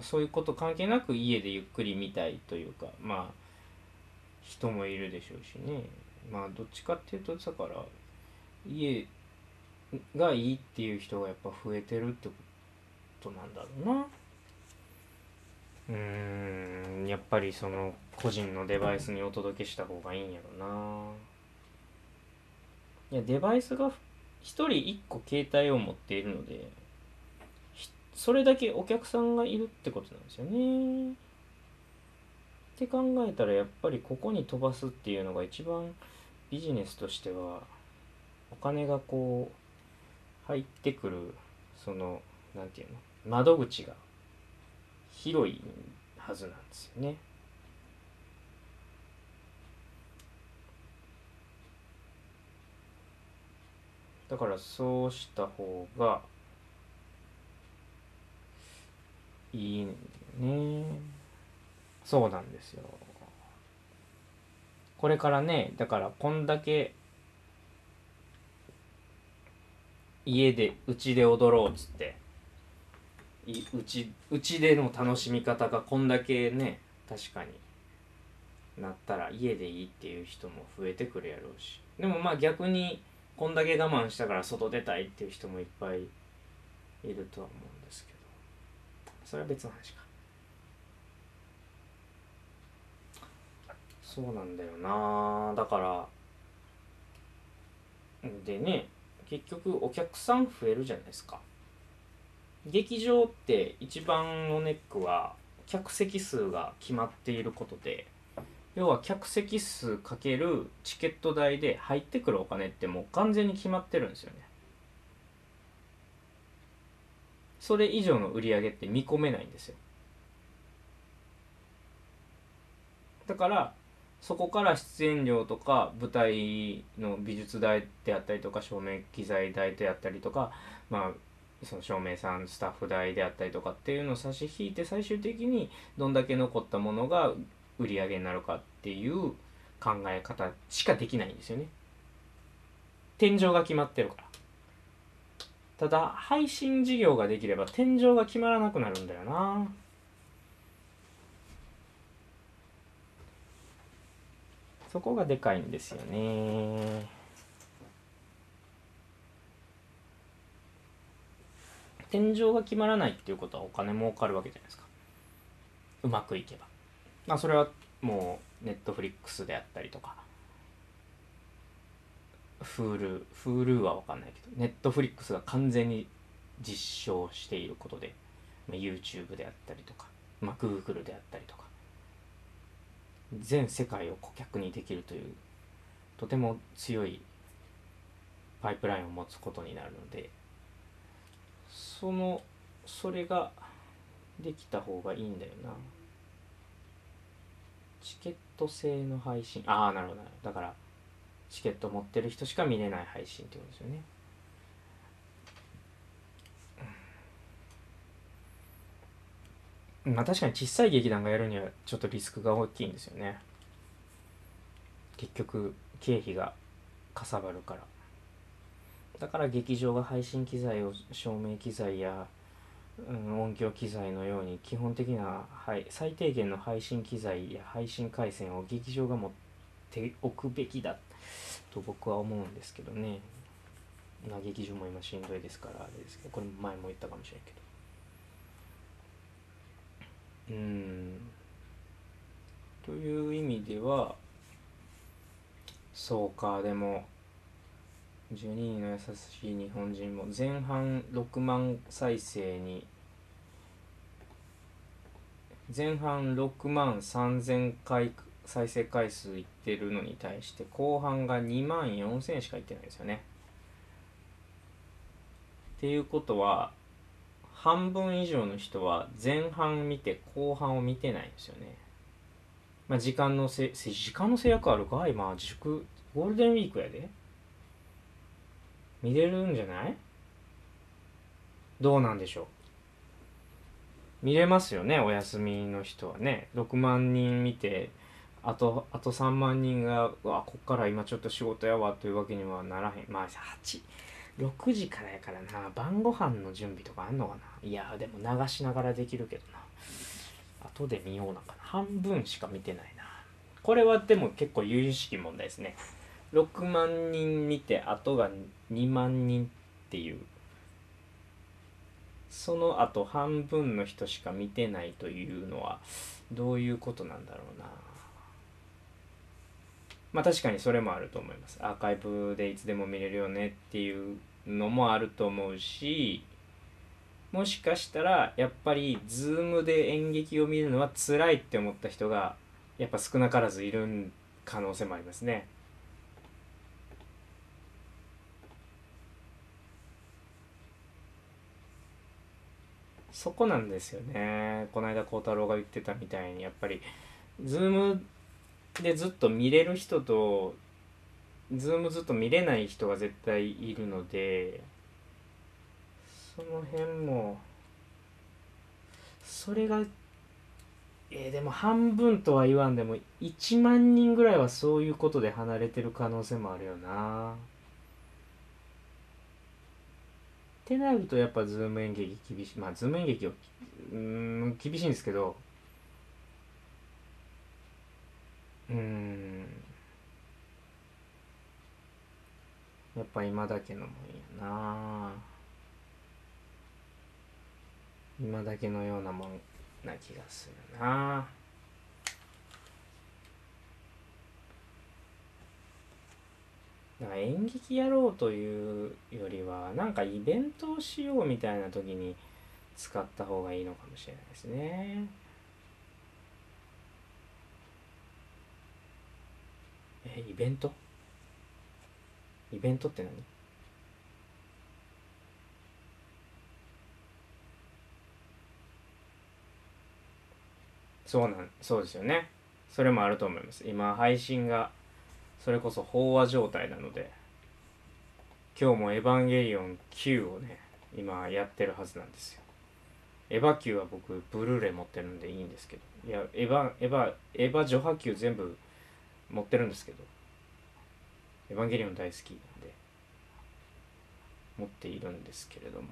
そういうこと関係なく家でゆっくり見たいというかまあ人もいるでしょうしね。まあどっちかっていうとだから家がいいっていう人がやっぱ増えてるってことなんだろうな。うーんやっぱりその個人のデバイスにお届けした方がいいんやろな。いやデバイスが1人1個携帯を持っているのでそれだけお客さんがいるってことなんですよね。って考えたらやっぱりここに飛ばすっていうのが一番ビジネスとしてはお金がこう入ってくるそのなんていうの窓口が広いはずなんですよね。だからそうした方がいいねそうなんですよ。これからねだからこんだけ家でうちで踊ろうっつってうちうちでの楽しみ方がこんだけね確かになったら家でいいっていう人も増えてくるやろうし。でもまあ逆にこんだけ我慢したから外出たいっていう人もいっぱいいるとは思うんですけど。それは別の話か。そうなんだよな。だからでね結局お客さん増えるじゃないですか。劇場って一番のネックは客席数が決まっていることで要は客席数かけるチケット代で入ってくるお金ってもう完全に決まってるんですよね。それ以上の売り上げって見込めないんですよ。だからそこから出演料とか舞台の美術代であったりとか照明機材代であったりとかまあその照明さんスタッフ代であったりとかっていうのを差し引いて最終的にどんだけ残ったものが売り上げになるかっていう考え方しかできないんですよね。天井が決まってるから。ただ配信事業ができれば天井が決まらなくなるんだよな。そこがでかいんですよね。天井が決まらないっていうことはお金儲かるわけじゃないですか。うまくいけば。まあそれはもう Netflix であったりとか、 Hulu、Hulu はわかんないけど、 Netflix が完全に実証していることで、まあ、YouTube であったりとか、まあ、Google であったりとか、全世界を顧客にできるというとても強いパイプラインを持つことになるのでそのそれができた方がいいんだよな。チケット制の配信。ああなるほど。だからチケット持ってる人しか見れない配信ってことですよね。まあ確かに小さい劇団がやるにはちょっとリスクが大きいんですよね。結局経費がかさばるから。だから劇場が配信機材を照明機材や、うん、音響機材のように基本的な、はい、最低限の配信機材や配信回線を劇場が持っておくべきだと僕は思うんですけどね。まあ劇場も今しんどいですからあれですけどこれ前も言ったかもしれんけど。うんという意味ではそうかでも12人の優しい日本人も前半6万再生に前半6万3000回再生回数いってるのに対して後半が2万4000しかいってないですよね。っていうことは半分以上の人は前半見て後半を見てないんですよね。まあ、時間のせ時間の制約あるか今塾ゴールデンウィークやで。見れるんじゃない？どうなんでしょう？見れますよね？お休みの人はね。6万人見てあとあと3万人がうわこっから今ちょっと仕事やわというわけにはならへん。まあ8 6時からやからな。晩ご飯の準備とかあんのかな。いやでも流しながらできるけどな。後で見ようなんかな。半分しか見てないな。これはでも結構有識問題ですね。6万人見てあとが2万人っていう。その後半分の人しか見てないというのはどういうことなんだろうな。まあ確かにそれもあると思います。アーカイブでいつでも見れるよねっていうのもあると思うしもしかしたらやっぱりズームで演劇を見るのは辛いって思った人がやっぱ少なからずいる可能性もありますね。そこなんですよね。この間孝太郎が言ってたみたいにやっぱりZoom でずっと見れる人と Zoom ずっと見れない人が絶対いるのでその辺もそれがえー、でも半分とは言わんでも1万人ぐらいはそういうことで離れてる可能性もあるよな。ってなるとやっぱ Zoom 演劇厳しい。まあ Zoom 演劇はうん厳しいんですけどうん。やっぱ今だけのもんやな。今だけのようなもんな気がするな。だか演劇やろうというよりはなんかイベントをしようみたいな時に使った方がいいのかもしれないですね。えイベント？イベントって何？そうなんそうですよね。それもあると思います。今配信がそれこそ飽和状態なので今日も「エヴァンゲリオン9」をね今やってるはずなんですよ。エヴァ級は僕ブルーレイ持ってるんでいいんですけど。いやエヴァエヴァエヴァ除波級全部持ってるんですけどエヴァンゲリオン大好きなんで持っているんですけれども。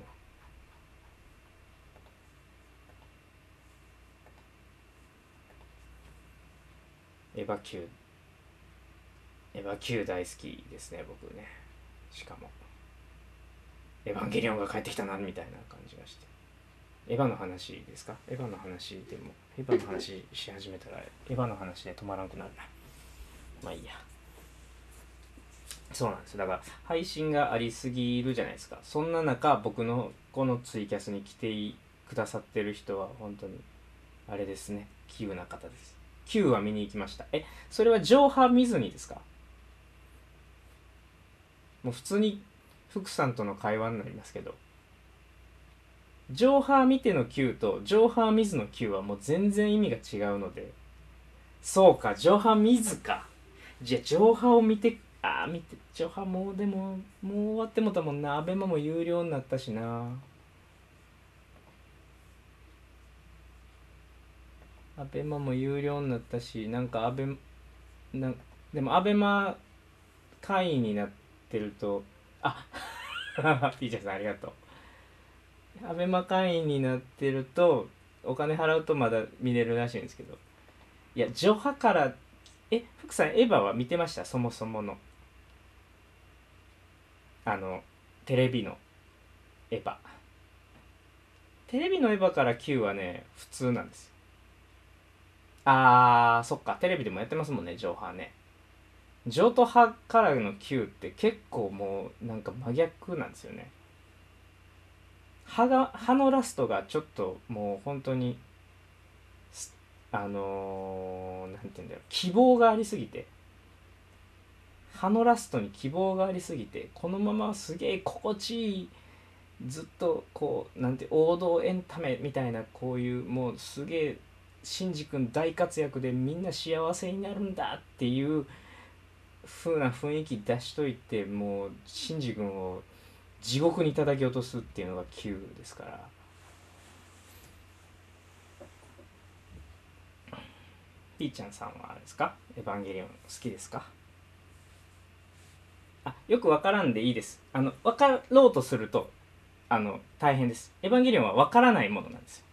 エヴァ級エヴァ級大好きですね僕ね。しかも。エヴァンゲリオンが帰ってきたなみたいな感じがして。エヴァの話ですか？エヴァの話でもエヴァの話し始めたらエヴァの話で止まらなくなるな。まあいいや。そうなんですよ。だから配信がありすぎるじゃないですか。そんな中僕のこのツイキャスに来てくださってる人は本当にあれですね。急な方です。9は見に行きました。えそれは上波見ずにですか？もう普通に福さんとの会話になりますけど。上波見ての Q と上波見ずの Q はもう全然意味が違うので。そうか上波見ずか。じゃあ上波を見てああ見て上波もうでももう終わってもたもんなアベマも有料になったしな。アベマも有料になったしなんかアベなでもアベマ会員になってるとあ ピーチャーさんありがとう。アベマ会員になってるとお金払うとまだ見れるらしいんですけど。いやジョハからえ福さんエヴァは見てました？そもそもの。あのテレビのエヴァ。テレビのエヴァから Q はね普通なんです。よあーそっか。テレビでもやってますもんね上波ね。上都派からの Q って結構もうなんか真逆なんですよね。歯が歯のラストがちょっともう本当にあのー、て言うんだろう希望がありすぎて。歯のラストに希望がありすぎてこのまますげえ心地いいずっとこうなんて王道エンタメみたいなこういうもうすげえシンジ君大活躍でみんな幸せになるんだっていう風な雰囲気出しといてもうシンジ君を地獄に叩き落とすっていうのが Q ですから。ピーちゃんさんはあれですか？エヴァンゲリオン好きですか？あよくわからんでいいです。あの分かろうとするとあの大変です。エヴァンゲリオンは分からないものなんですよ。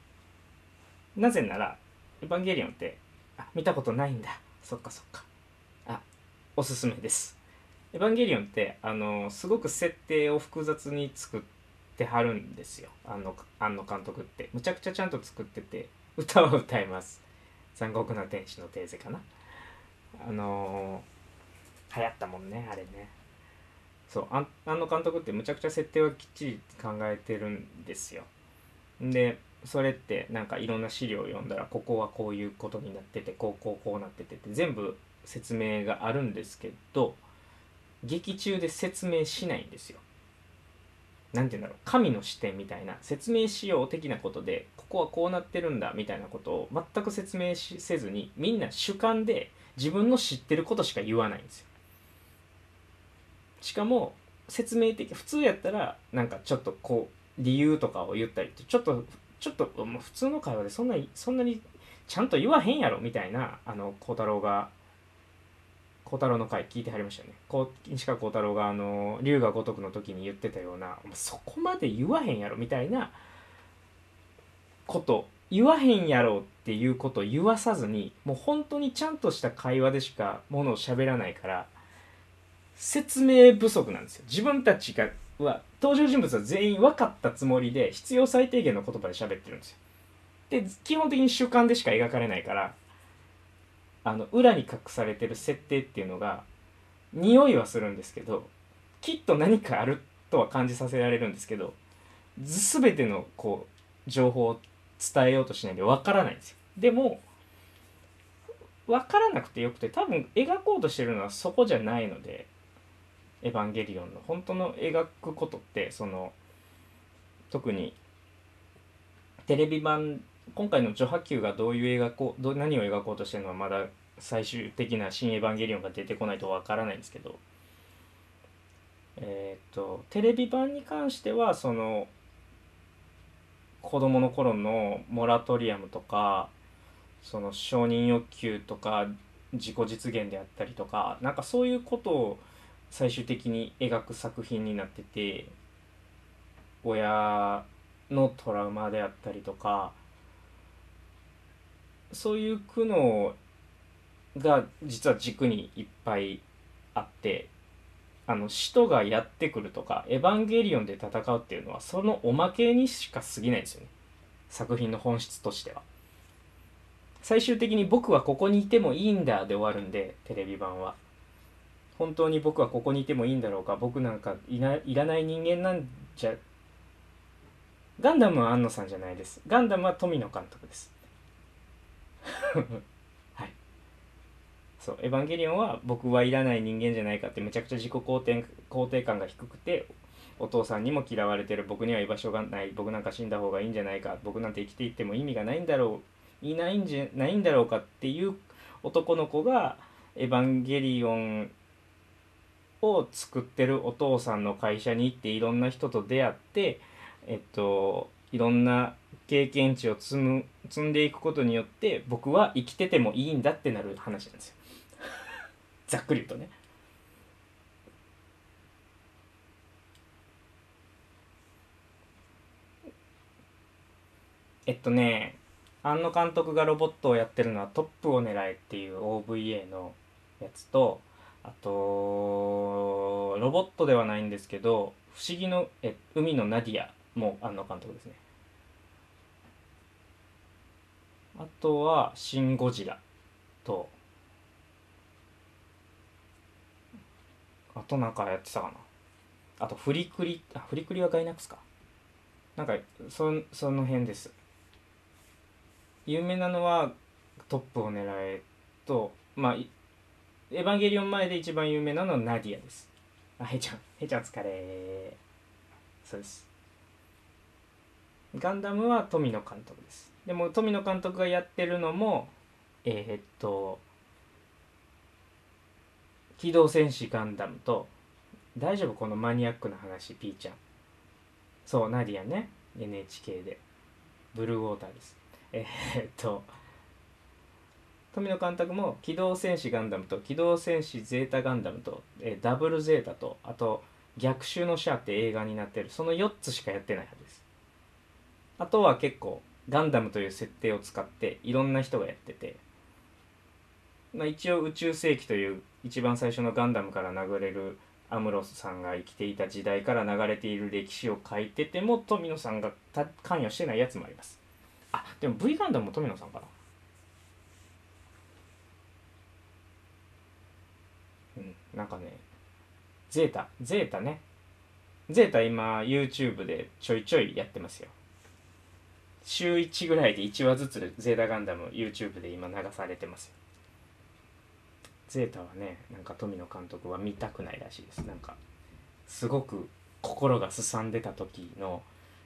なぜならエヴァンゲリオンってあ見たことないんだ。そっかそっか。あおすすめです。エヴァンゲリオンってあのすごく設定を複雑に作ってはるんですよ。あの庵野監督って。むちゃくちゃちゃんと作ってて歌は歌います。残酷な天使のテーゼかな。あのー、流行ったもんねあれね。そうあ庵野監督ってむちゃくちゃ設定をきっちり考えてるんですよ。でそれってなんかいろんな資料を読んだらここはこういうことになっててこうこうこうなっててって全部説明があるんですけど劇中で説明しないんですよ。何て言うんだろう神の視点みたいな説明しよう的なことでここはこうなってるんだみたいなことを全く説明せずにみんな主観で自分の知ってることしか言わないんですよ。しかも説明的普通やったらなんかちょっとこう理由とかを言ったりってちょっとちょっと普通の会話でそんなにそんなにちゃんと言わへんやろみたいなあの孝太郎が孝太郎の回聞いてはりましたよね。西川孝太郎があの龍が如くの時に言ってたようなそこまで言わへんやろみたいなこと言わへんやろっていうことを言わさずにもう本当にちゃんとした会話でしかものを喋らないから説明不足なんですよ。自分たちがは登場人物は全員分かったつもりで必要最低限の言葉で喋ってるんですよ。で基本的に主観でしか描かれないからあの裏に隠されてる設定っていうのが匂いはするんですけどきっと何かあるとは感じさせられるんですけど全てのこう情報を伝えようとしないでわからないんですよ。でも分からなくてよくて多分描こうとしてるのはそこじゃないので「エヴァンゲリオン」の。本当の描くことってその特にテレビ版今回の「序波球」がどういう描こうど何を描こうとしてるのはまだ最終的な「新エヴァンゲリオン」が出てこないとわからないんですけど。えっ、とテレビ版に関してはその子供の頃のモラトリアムとかその承認欲求とか自己実現であったりとかなんかそういうことを最終的に描く作品になってて親のトラウマであったりとかそういう苦悩が実は軸にいっぱいあってあの使徒がやってくるとかエヴァンゲリオンで戦うっていうのはそのおまけにしか過ぎないんですよね。作品の本質としては。最終的に僕はここにいてもいいんだで終わるんでテレビ版は。本当に僕はここにいてもいいんだろうか僕なんかいないらない人間なんじゃガンダムは安野さんじゃないです。ガンダムは富野監督です。はい。そうエヴァンゲリオンは僕はいらない人間じゃないかってめちゃくちゃ自己肯定肯定感が低くてお父さんにも嫌われてる僕には居場所がない僕なんか死んだ方がいいんじゃないか僕なんて生きていっても意味がないんだろういないんじゃないんだろうかっていう男の子がエヴァンゲリオンを作ってるお父さんの会社に行っていろんな人と出会ってえっといろんな経験値を積む積んでいくことによって僕は生きててもいいんだってなる話なんですよ。ざっくり言うとね。えっとね庵野監督がロボットをやってるのは「トップを狙え」っていう OVA のやつとあとロボットではないんですけど「不思議のえ海のナディア」も庵野監督ですね。あとは「シン・ゴジラ」とあとなんかやってたかな。あとフリクリあフリクリはガイナックスか。なんかそその辺です。有名なのは「トップを狙え」とまあエヴァンゲリオン前で一番有名なのはナディアです。あへちゃんへちゃんお疲れそうです。ガンダムは富野監督です。でも富野監督がやってるのもえー、っと「機動戦士ガンダム」と大丈夫このマニアックな話ピーちゃん。そうナディアね NHK で。ブルーウォーターです。えー、っと富野監督も「機動戦士ガンダム」と「機動戦士ゼータガンダムと」えー、ダブルゼータとあと「逆襲のシャア」って映画になってる。その4つしかやってないはずです。あとは結構ガンダムという設定を使っていろんな人がやってて、まあ、一応宇宙世紀という一番最初のガンダムから流れるアムロスさんが生きていた時代から流れている歴史を書いてても富野さんが関与してないやつもあります。あでも V ガンダムも富野さんかな。うんなんかねゼータゼータね。ゼータ今 YouTube でちょいちょいやってますよ。週1ぐらいで1話ずつゼータガンダム YouTube で今流されてますよ。ゼータはねなんか富野監督は見たくないらしいです。なんかすごく心がすさんでた時の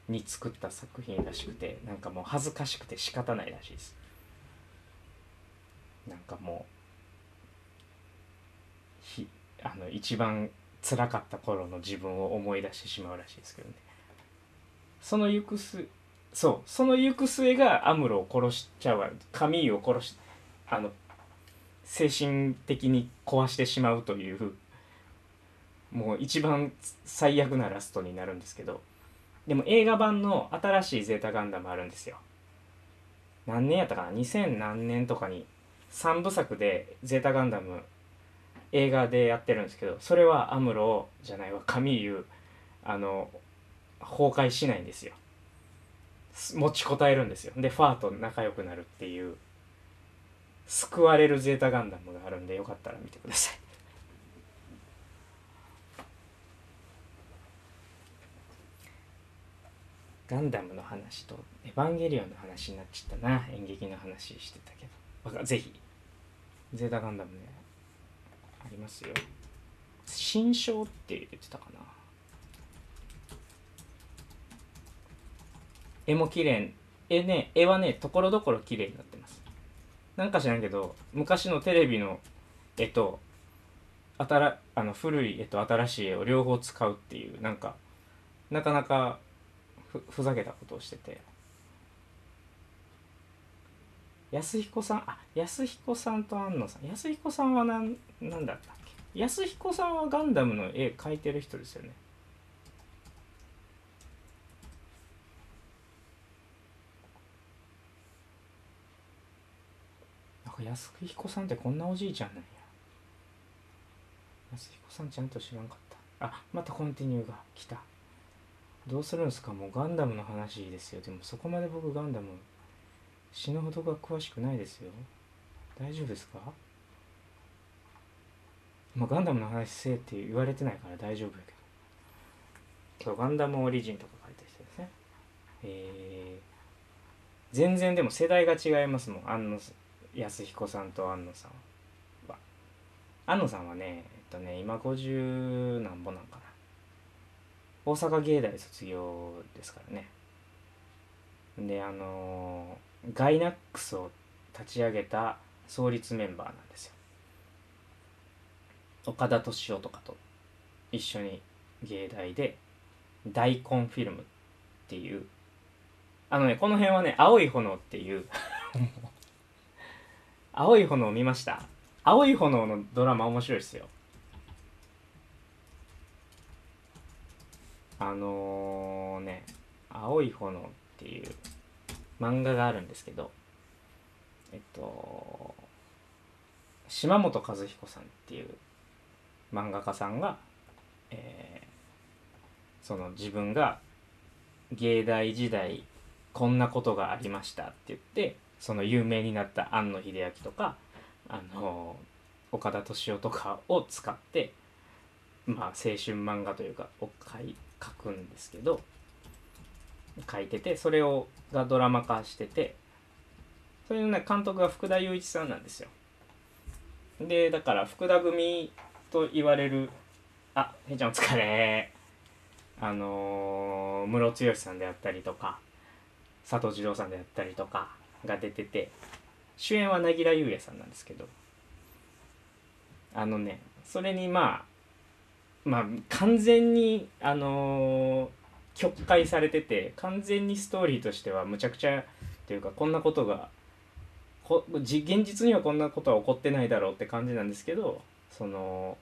に作った作品らしくてなんかもう恥ずかしくて仕方ないらしいです。なんかもうひあの一番辛かった頃の自分を思い出してしまうらしいですけどね。その行く末そう。その行く末がアムロを殺しちゃうカミーユを殺しあの精神的に壊してしまうというもう一番最悪なラストになるんですけど。でも映画版の新しいゼータガンダムあるんですよ。何年やったかな？2000何年とかに3部作でゼータガンダム映画でやってるんですけどそれはアムロじゃないわ。カミーユあの崩壊しないんですよ。持ちこたえるんですよ。でファーと仲良くなるっていう。救われるゼータガンダムがあるんでよかったら見てください。ガンダムの話とエヴァンゲリオンの話になっちゃったな。演劇の話してたけど。ぜひ。ゼータガンダムねありますよ。新章って言ってたかな。絵も綺麗。絵ね絵はねところどころ綺麗になってます。なんか知らんけど昔のテレビの絵と新あの古い絵と新しい絵を両方使うっていうなんかなかなかふふざけたことをしてて。安彦さんあ安彦さんと安野さん。安彦さんは何なんだったっけ？安彦さんはガンダムの絵描いてる人ですよねなんか安彦さんってこんなおじいちゃんなんや。安彦さんちゃんと知らんかった。あまたコンティニューが来た。どうするんですか？もうガンダムの話ですよ。でもそこまで僕ガンダム死ぬほどが詳しくないですよ。大丈夫ですか？まあガンダムの話せえって言われてないから大丈夫やけど。今日ガンダムオリジンとか書いた人ですね。えー、全然でも世代が違いますもん。安野安彦さんと安野さんは。安野さんはねえっとね今50何ぼなんかな。大阪芸大卒業ですからね。であの、ガイナックスを立ち上げた創立メンバーなんですよ。岡田敏夫とかと一緒に芸大で大根フィルムっていう。あのねこの辺はね青い炎っていう。青い炎見ました。青い炎のドラマ面白いですよ。あのー、ね「青い炎」っていう漫画があるんですけどえっと島本和彦さんっていう漫画家さんが、えー、その自分が芸大時代こんなことがありましたって言ってその有名になった庵野秀明とかあの岡田敏夫とかを使ってまあ青春漫画というかを書い書くんですけど書いててそれをがドラマ化しててそれのね監督が福田雄一さんなんですよ。でだから福田組と言われるあへいちゃんお疲れ。あのー、ムロツヨシさんであったりとか佐藤二郎さんであったりとかが出てて主演は凪良優也さんなんですけどあのねそれにまあまあ完全にあのー、曲解されてて完全にストーリーとしてはむちゃくちゃっていうかこんなことがこ現実にはこんなことは起こってないだろうって感じなんですけどその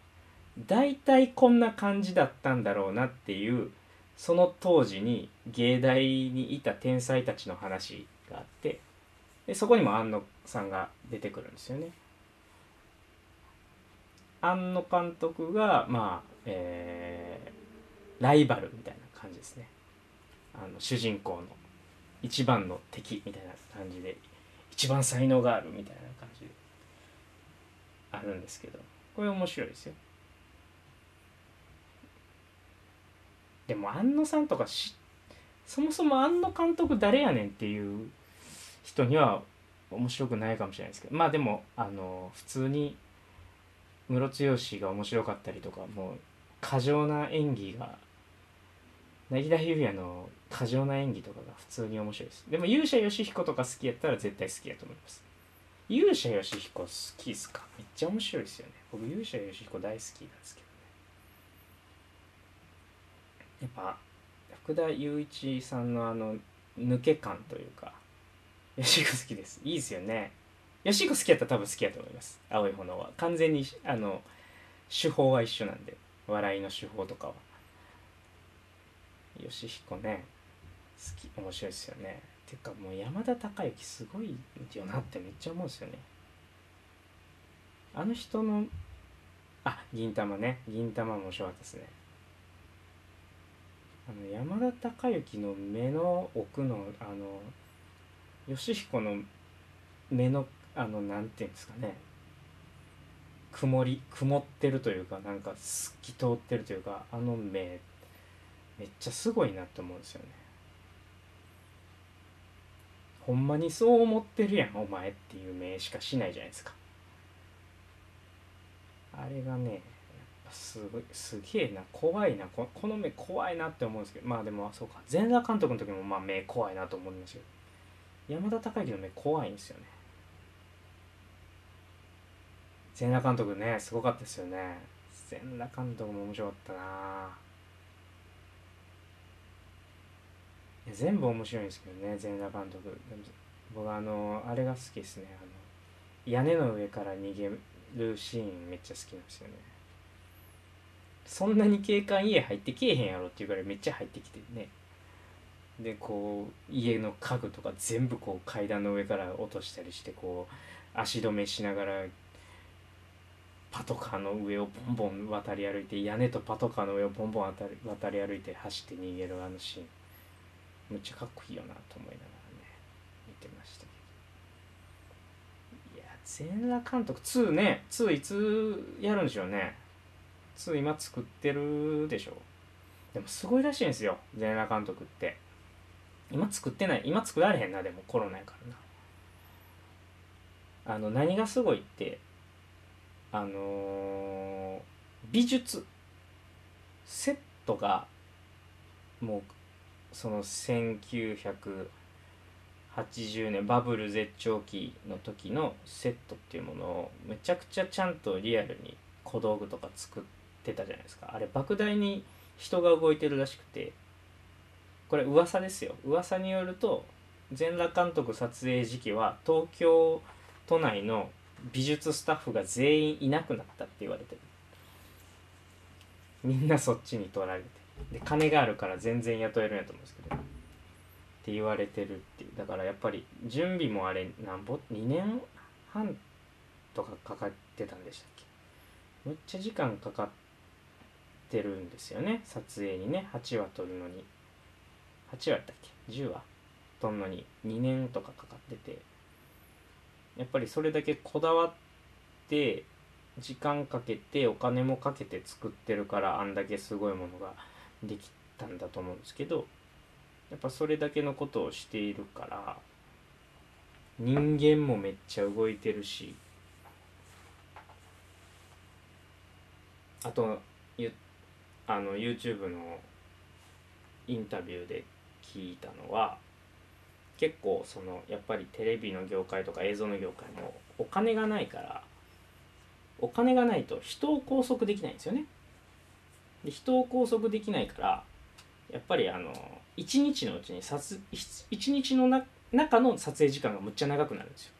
大体こんな感じだったんだろうなっていうその当時に芸大にいた天才たちの話があってでそこにも庵野さんが出てくるんですよね。庵野監督がまあえー、ライバルみたいな感じですねあの主人公の一番の敵みたいな感じで一番才能があるみたいな感じであるんですけどこれ面白いですよでも庵野さんとかしそもそも庵野監督誰やねんっていう人には面白くないかもしれないですけど。まあでもあの普通にムロツヨシが面白かったりとかもう過剰な演技が凪田優也の過剰な演技とかが普通に面白いです。でも勇者ヨシヒコとか好きやったら絶対好きやと思います。勇者ヨシヒコ好きっすか？めっちゃ面白いですよね。僕勇者ヨシヒコ大好きなんですけどね。やっぱ福田雄一さんのあの抜け感というかヨシコ好きです。いいですよね。ヨシコ好きやったら多分好きやと思います。青い炎は。完全にあの手法は一緒なんで。笑いの手法とかは。ヨシヒコね。好き。面白いですよね。てかもう山田孝之すごいよなって。めっちゃ思うんですよね。あの人のあ銀玉ね。銀玉も面白かったですね。あの山田孝之の目の奥のあの義彦の目のあのなんていうんですかね。曇り曇ってるというかなんか透き通ってるというかあの目めっちゃすごいなって思うんですよね。ほんまにそう思ってるやんお前っていう目しかしないじゃないですか。あれがねやっぱすごいすげえな怖いなこの目怖いなって思うんですけどまあでもそうか全裸監督の時もまあ目怖いなと思うんですよ。山田孝之の目怖いんですよね。全裸監督ねすごかったですよね。全裸監督も面白かったな。全部面白いんですけどね全裸監督。僕あのあれが好きですね。あの屋根の上から逃げるシーンめっちゃ好きなんですよね。そんなに警官家入ってけえへんやろっていうぐらいめっちゃ入ってきてね。でこう家の家具とか全部こう階段の上から落としたりしてこう足止めしながらパトカーの上をボンボン渡り歩いて屋根とパトカーの上をボンボン渡り歩いて走って逃げるあのシーン。むっちゃかっこいいよなと思いながらね見てましたけど。いや全裸監督2ね。2いつやるんでしょうね。2今作ってるでしょでもすごいらしいんですよ。全裸監督って。今作ってない今作られへんなでもコロナやからな。あの何がすごいってあのー美術セットがもうその1980年バブル絶頂期の時のセットっていうものをめちゃくちゃちゃんとリアルに小道具とか作ってたじゃないですか。あれ莫大に人が動いてるらしくて。これ噂ですよ。噂によると全裸監督撮影時期は東京都内の美術スタッフが全員いなくなったって言われてる。みんなそっちに取られて。で金があるから全然雇えるんやと思うんですけど。って言われてるっていう。だからやっぱり準備もあれなんぼ2年半とかかかってたんでしたっけ？むっちゃ時間かかってるんですよね撮影にね。8話撮るのに。8話やったっけ？10話撮るのに2年とかかかってて。やっぱりそれだけこだわって時間かけてお金もかけて作ってるからあんだけすごいものができたんだと思うんですけどやっぱそれだけのことをしているから人間もめっちゃ動いてるし。あとあの YouTube のインタビューで聞いたのは結構そのやっぱりテレビの業界とか映像の業界もお金がないからお金がないと人を拘束できないんですよね。で人を拘束できないからやっぱりあの一日のうちに撮一日のな中の撮影時間がむっちゃ長くなるんですよ。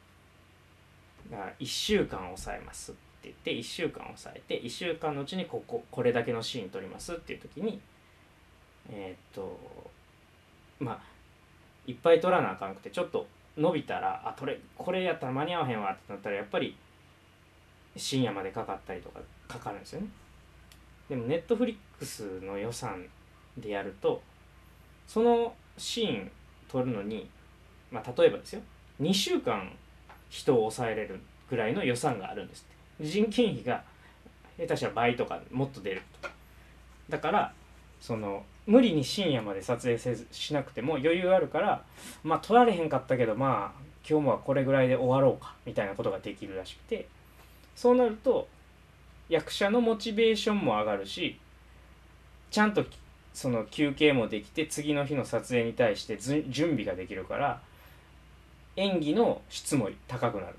だから1週間抑えますって言って1週間抑えて1週間のうちにこここれだけのシーン撮りますっていう時にえーっとまあいっぱい撮らなあかんくてちょっと伸びたらあこれこれやったら間に合わへんわってなったらやっぱり深夜までかかったりとかかかるんですよね。でもネットフリックスの予算でやるとそのシーン撮るのにまあ例えばですよ2週間人を抑えれるぐらいの予算があるんですって。人件費が下手したら倍とかもっと出ると。だからその無理に深夜まで撮影せずしなくても余裕あるからまあ撮られへんかったけどまあ今日もはこれぐらいで終わろうかみたいなことができるらしくて。そうなると役者のモチベーションも上がるしちゃんとその休憩もできて次の日の撮影に対して準備ができるから演技の質も高くなる。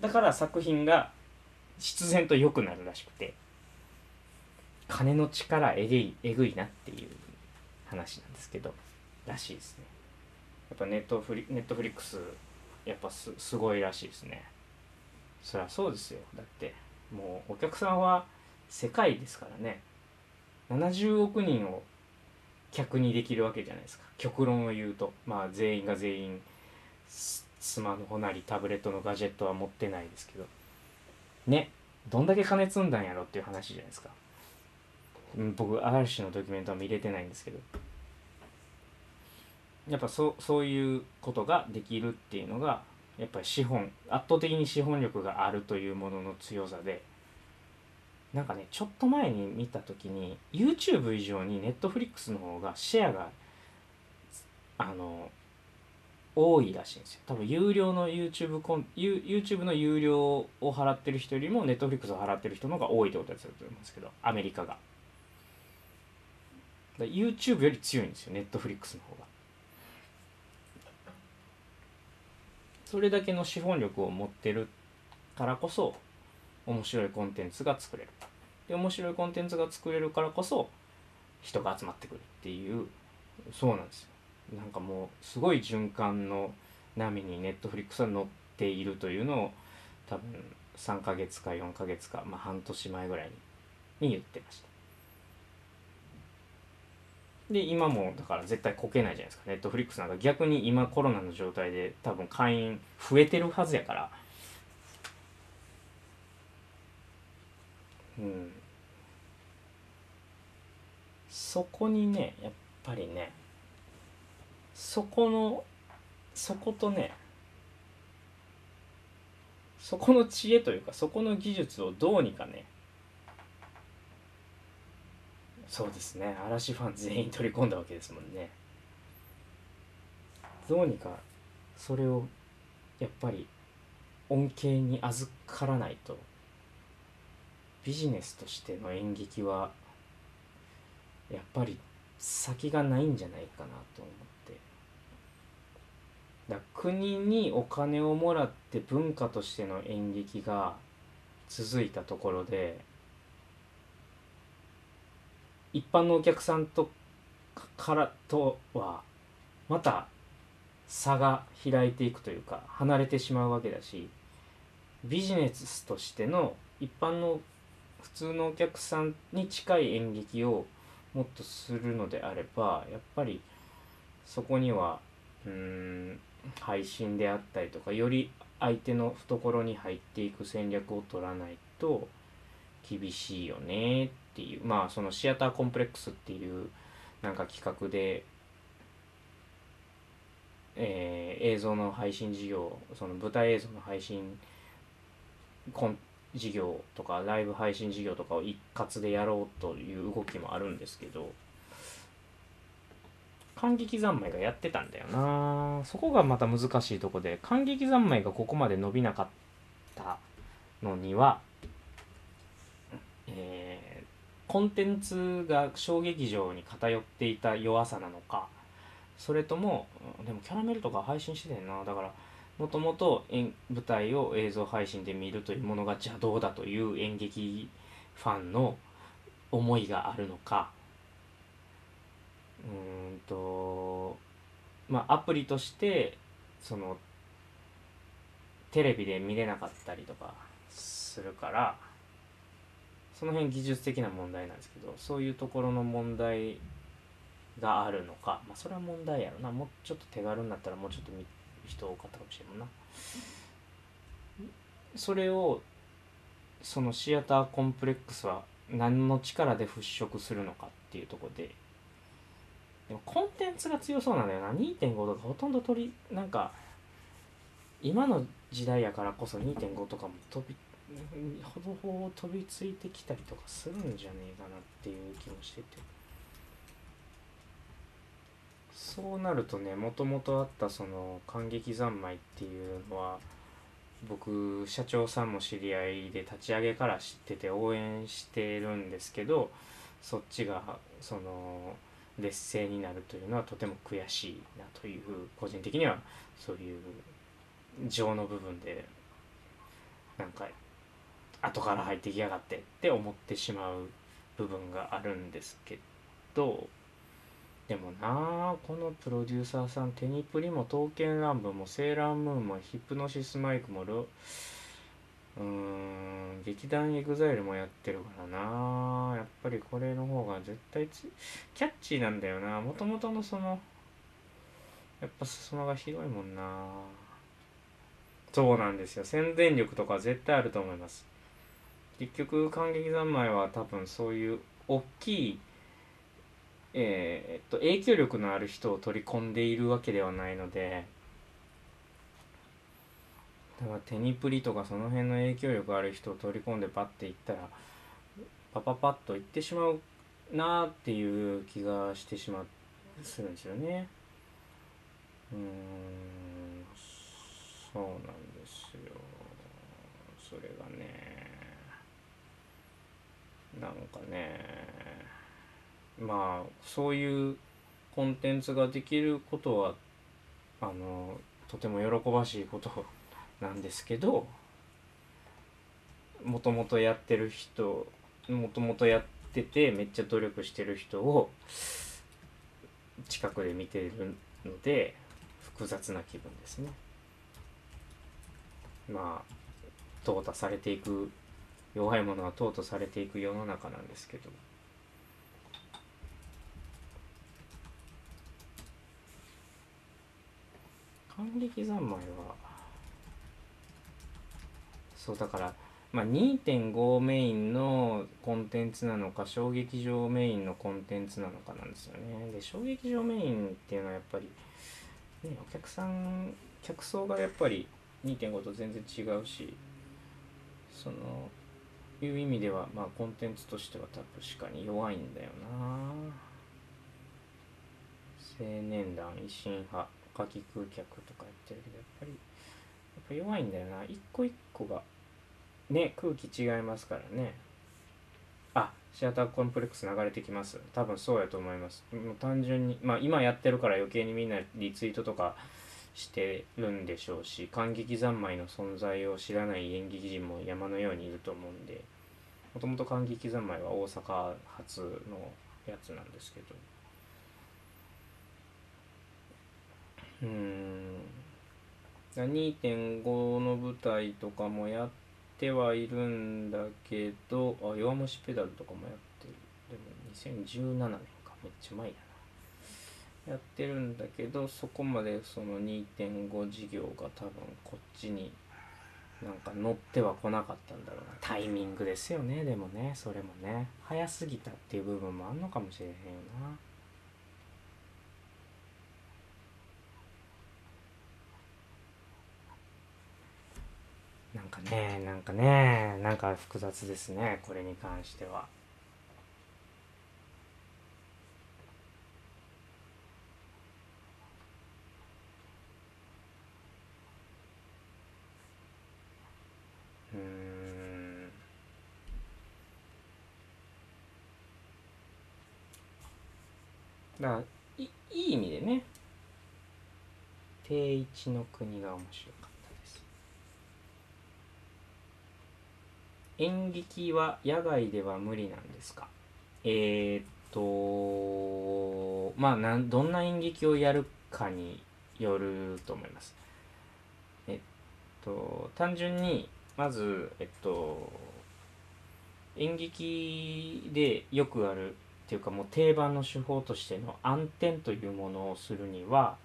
だから作品が必然と良くなるらしくて。金の力えぐいえぐいなっていう話なんですけどらしいですね。やっぱネットフリネットフリックスやっぱすすごいらしいですね。そりゃそうですよ。だってもうお客さんは世界ですからね。70億人を客にできるわけじゃないですか。極論を言うと。まあ全員が全員スマホなりタブレットのガジェットは持ってないですけど。ね。どんだけ金積んだんやろっていう話じゃないですか。うん僕嵐のドキュメントは見れてないんですけど。やっぱそうそういうことができるっていうのがやっぱり資本圧倒的に資本力があるというものの強さでなんかねちょっと前に見た時に YouTube 以上に Netflix の方がシェアがあの多いらしいんですよ。多分有料の YouTube コン YouTube の有料を払ってる人よりも Netflix を払ってる人の方が多いってことだと思うんですけどアメリカが。YouTube より強いんですよ Netflix の方が。それだけの資本力を持ってるからこそ面白いコンテンツが作れる。で面白いコンテンツが作れるからこそ人が集まってくるっていうそうなんですよ。なんかもうすごい循環の波にネットフリックスは乗っているというのを多分3ヶ月か4ヶ月か、まあ、半年前ぐらいに言ってました。で今もだから絶対こけないじゃないですか。ネットフリックスなんか逆に今コロナの状態で多分会員増えてるはずやから。うん。そこにねやっぱりねそこのそことねそこの知恵というかそこの技術をどうにかねそうですね。嵐ファン全員取り込んだわけですもんね。どうにかそれをやっぱり恩恵に預からないとビジネスとしての演劇はやっぱり先がないんじゃないかなと思って。だ国にお金をもらって文化としての演劇が続いたところで一般のお客さんとからとはまた差が開いていくというか離れてしまうわけだしビジネスとしての一般の普通のお客さんに近い演劇をもっとするのであればやっぱりそこにはうん配信であったりとかより相手の懐に入っていく戦略を取らないと厳しいよねっていうまあそのシアターコンプレックスっていうなんか企画で、えー、映像の配信事業その舞台映像の配信コン事業とかライブ配信事業とかを一括でやろうという動きもあるんですけど感激三昧がやってたんだよな。そこがまた難しいとこで感激三昧がここまで伸びなかったのにはえー、コンテンツが小劇場に偏っていた弱さなのかそれともでもキャラメルとか配信してたよな。だからもともと舞台を映像配信で見るというものが邪道だという演劇ファンの思いがあるのか。うんとまあアプリとしてそのテレビで見れなかったりとかするからその辺技術的な問題なんですけどそういうところの問題があるのか。まあそれは問題やろな。もうちょっと手軽になったらもうちょっと人多かったかもしれんもんな。それをそのシアターコンプレックスは何の力で払拭するのかっていうとこで。でもコンテンツが強そうなんだよな。2.5とかほとんど取りなんか今の時代やからこそ2.5とかも飛びほぼほぼ飛びついてきたりとかするんじゃねえかなっていう気もしててそうなるとねもともとあったその感激三昧っていうのは僕社長さんも知り合いで立ち上げから知ってて応援してるんですけどそっちがその劣勢になるというのはとても悔しいなという個人的にはそういう情の部分でなんか後から入ってきやがってって思ってしまう部分があるんですけどでもなあこのプロデューサーさんテニプリも刀剣乱舞もセーラームーンもヒプノシスマイクもロうーん劇団エグザイルもやってるからなやっぱりこれの方が絶対キャッチーなんだよなもともとのそのやっぱ裾野が広いもんなそうなんですよ。宣伝力とか絶対あると思います。結局観劇三昧は多分そういう大きいえー、っと影響力のある人を取り込んでいるわけではないのでだからテニプリとかその辺の影響力ある人を取り込んでバッていったらパパパッといってしまうなーっていう気がしてしまうするんですよね。うーんそうなんですよ。それがね。なんかねまあそういうコンテンツができることはあのとても喜ばしいことなんですけどもともとやってる人もともとやっててめっちゃ努力してる人を近くで見てるので複雑な気分ですね。まあ淘汰されていく弱いものは淘汰されていく世の中なんですけど。感激三昧はそうだからまあ2.5メインのコンテンツなのか小劇場メインのコンテンツなのかなんですよねで小劇場メインっていうのはやっぱり、ね、お客さん客層がやっぱり2.5と全然違うしそのいう意味ではまあコンテンツとしては確かに弱いんだよな。青年団維新派夏季空客とか言ってるけどやっぱりやっぱ弱いんだよな。一個一個がね空気違いますからね。あシアターコンプレックス流れてきます。多分そうやと思います。もう単純にまあ今やってるから余計にみんなリツイートとかしてるんでしょうし感激三昧の存在を知らない演劇人も山のようにいると思うんでもともと感激三昧は大阪発のやつなんですけど。うん。2.5の舞台とかもやってはいるんだけどあ弱虫ペダルとかもやってる。でも2017年か。めっちゃ前やな。やってるんだけどそこまでその2.5事業が多分こっちになんか乗っては来なかったんだろうな。タイミングですよね。でもねそれもね。早すぎたっていう部分もあんのかもしれへんよな。なんかねなんかねなんか複雑ですね。これに関しては。だいいい意味でね定一の国が面白かったです。演劇は野外では無理なんですか？えー、っとまあなんどんな演劇をやるかによると思います。えっと単純にまずえっと演劇でよくあるっていうかもう定番の手法としての暗転というものをするには、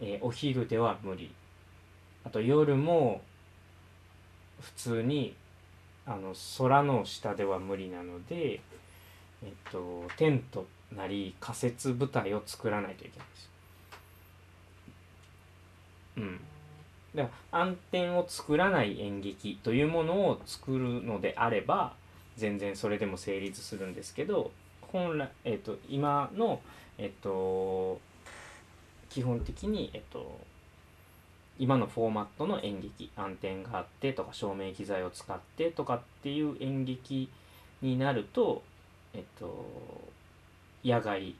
えーお昼では無理あと夜も普通にあの空の下では無理なので、えっと、テントなり仮設舞台を作らないといけないです。うん。だから暗転を作らない演劇というものを作るのであれば全然それでも成立するんですけど本来、えっと今の、えっと基本的に、えっと今のフォーマットの演劇暗転があってとか照明機材を使ってとかっていう演劇になるとえっと野外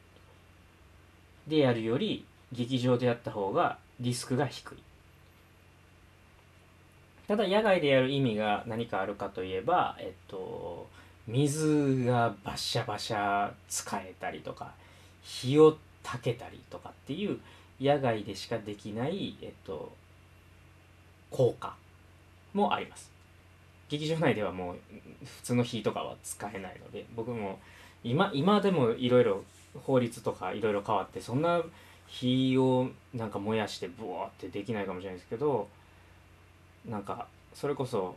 でやるより劇場でやった方がリスクが低い。ただ野外でやる意味が何かあるかといえばえっと水がバシャバシャ使えたりとか火をたけたりとかっていう野外でしかできない、えっと、効果もあります。劇場内ではもう普通の火とかは使えないので僕も今今でもいろいろ法律とかいろいろ変わってそんな火をなんか燃やしてブワーってできないかもしれないですけどなんかそれこそ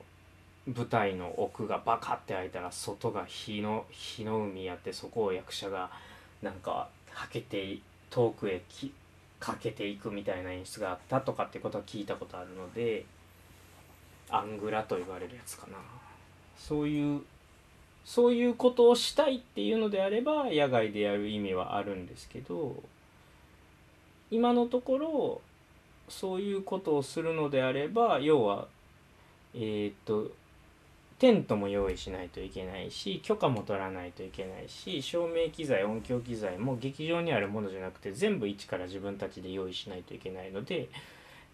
舞台の奥がバカって開いたら外が火の火の海やってそこを役者がなんかはけて遠くへきかけていくみたいな演出があったとかってことは聞いたことあるのでアングラと言われるやつかな。そういうそういうことをしたいっていうのであれば野外でやる意味はあるんですけど今のところそういうことをするのであれば要はえーっとテントも用意しないといけないし許可も取らないといけないし照明機材音響機材も劇場にあるものじゃなくて全部一から自分たちで用意しないといけないので、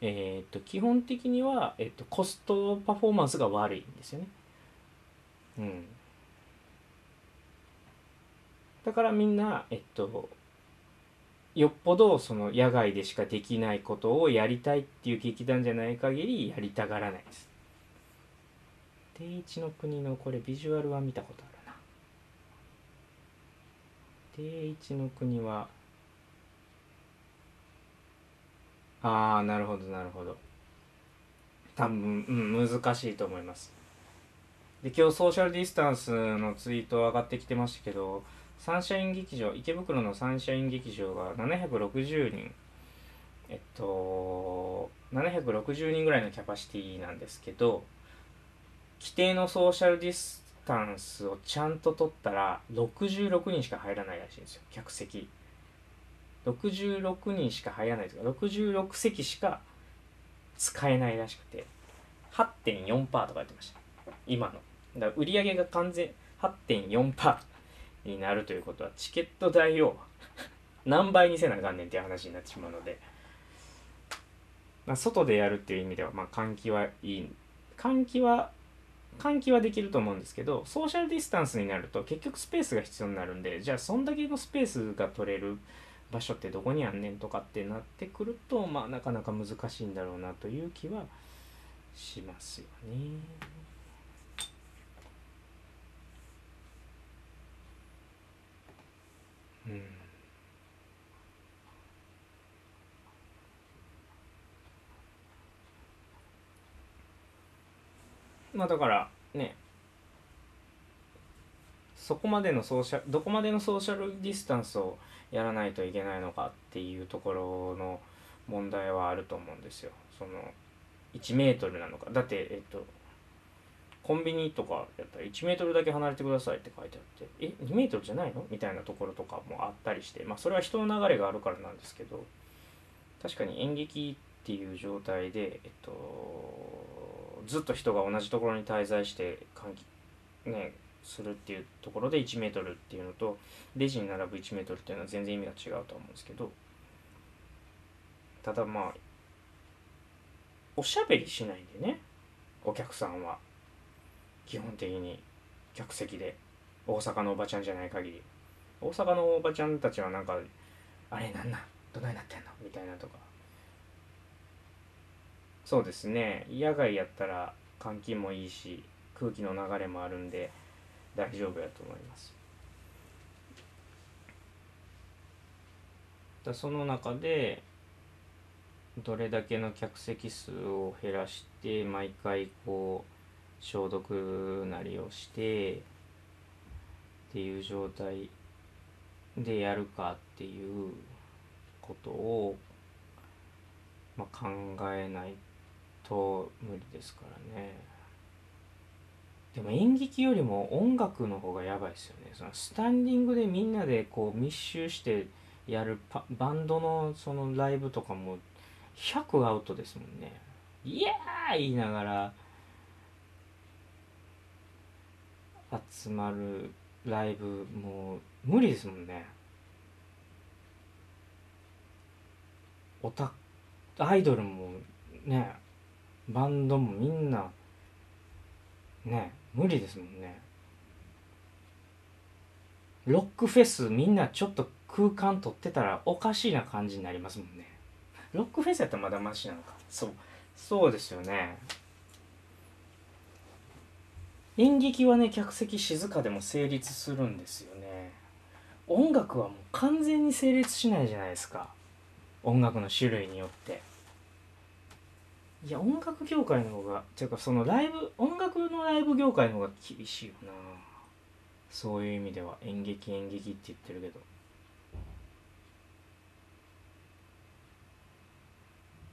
えー、と基本的には、えー、とコストパフォーマンスが悪いんですよね。うん、だからみんな、えっと、よっぽどその野外でしかできないことをやりたいっていう劇団じゃない限りやりたがらないです。定一の国のこれビジュアルは見たことあるな。定一の国はああなるほどなるほど。多分うん難しいと思います。で今日ソーシャルディスタンスのツイート上がってきてましたけどサンシャイン劇場池袋のサンシャイン劇場が760人。えっと760人ぐらいのキャパシティなんですけど規定のソーシャルディスタンスをちゃんと取ったら66人しか入らないらしいんですよ客席。66人しか入らないというか66席しか使えないらしくて8.4%とか言ってました。今の。だから売り上げが完全8.4%になるということはチケット代を 何倍にせなあかんねんっていう話になってしまうので、まあ、外でやるっていう意味では、まあ、換気はいい換気は換気はできると思うんですけどソーシャルディスタンスになると結局スペースが必要になるんでじゃあそんだけのスペースが取れる場所ってどこにあんねんとかってなってくるとまあなかなか難しいんだろうなという気はしますよね。うん。まあだからね。そこまでのソーシャどこまでのソーシャルディスタンスをやらないといけないのかっていうところの問題はあると思うんですよ。その1メートルなのか。だってえっとコンビニとかやったら1メートルだけ離れてくださいって書いてあってえ2メートルじゃないの？みたいなところとかもあったりしてまあそれは人の流れがあるからなんですけど確かに演劇っていう状態でえっとずっと人が同じところに滞在して換気ねするっていうところで1メートルっていうのとレジに並ぶ1メートルっていうのは全然意味が違うと思うんですけどただまあおしゃべりしないんでねお客さんは。基本的に客席で大阪のおばちゃんじゃない限り。大阪のおばちゃんたちはなんかあれなんなんどないなってんの？みたいなとか。そうですね。野外やったら換気もいいし空気の流れもあるんで大丈夫やと思います。だその中でどれだけの客席数を減らして毎回こう消毒なりをしてっていう状態でやるかっていうことを、まあ、考えないと無理ですからね。でも演劇よりも音楽の方がやばいですよね。そのスタンディングでみんなでこう密集してやるパバンドのそのライブとかも100アウトですもんね。イエーイ言いながら集まるライブもう無理ですもんね。オタアイドルもねバンドもみんなね無理ですもんね。ロックフェスみんなちょっと空間取ってたらおかしいな感じになりますもんね。ロックフェスやったらまだマシなのか。そうそうですよね。演劇はね客席静かでも成立するんですよね。音楽はもう完全に成立しないじゃないですか。音楽の種類によって。いや音楽業界の方がっていうかそのライブ音楽のライブ業界の方が厳しいよな。そういう意味では。演劇演劇って言ってるけど。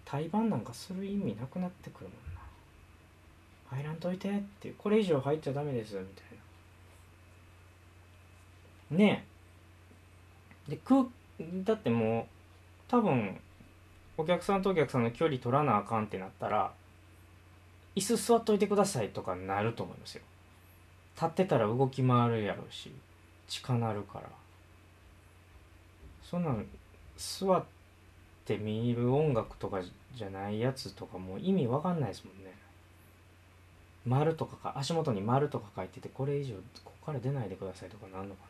対バンなんかする意味なくなってくるもん入らんといてってこれ以上入っちゃダメですみたいな。ねえ。で空だってもう多分お客さんとお客さんの距離取らなあかんってなったら椅子座っといてくださいとかなると思いますよ。立ってたら動き回るやろうし近なるから。そんなん座って見る音楽とかじゃないやつとかもう意味わかんないですもんね。丸とかか足元に丸とか書いててこれ以上ここから出ないでくださいとかなんのか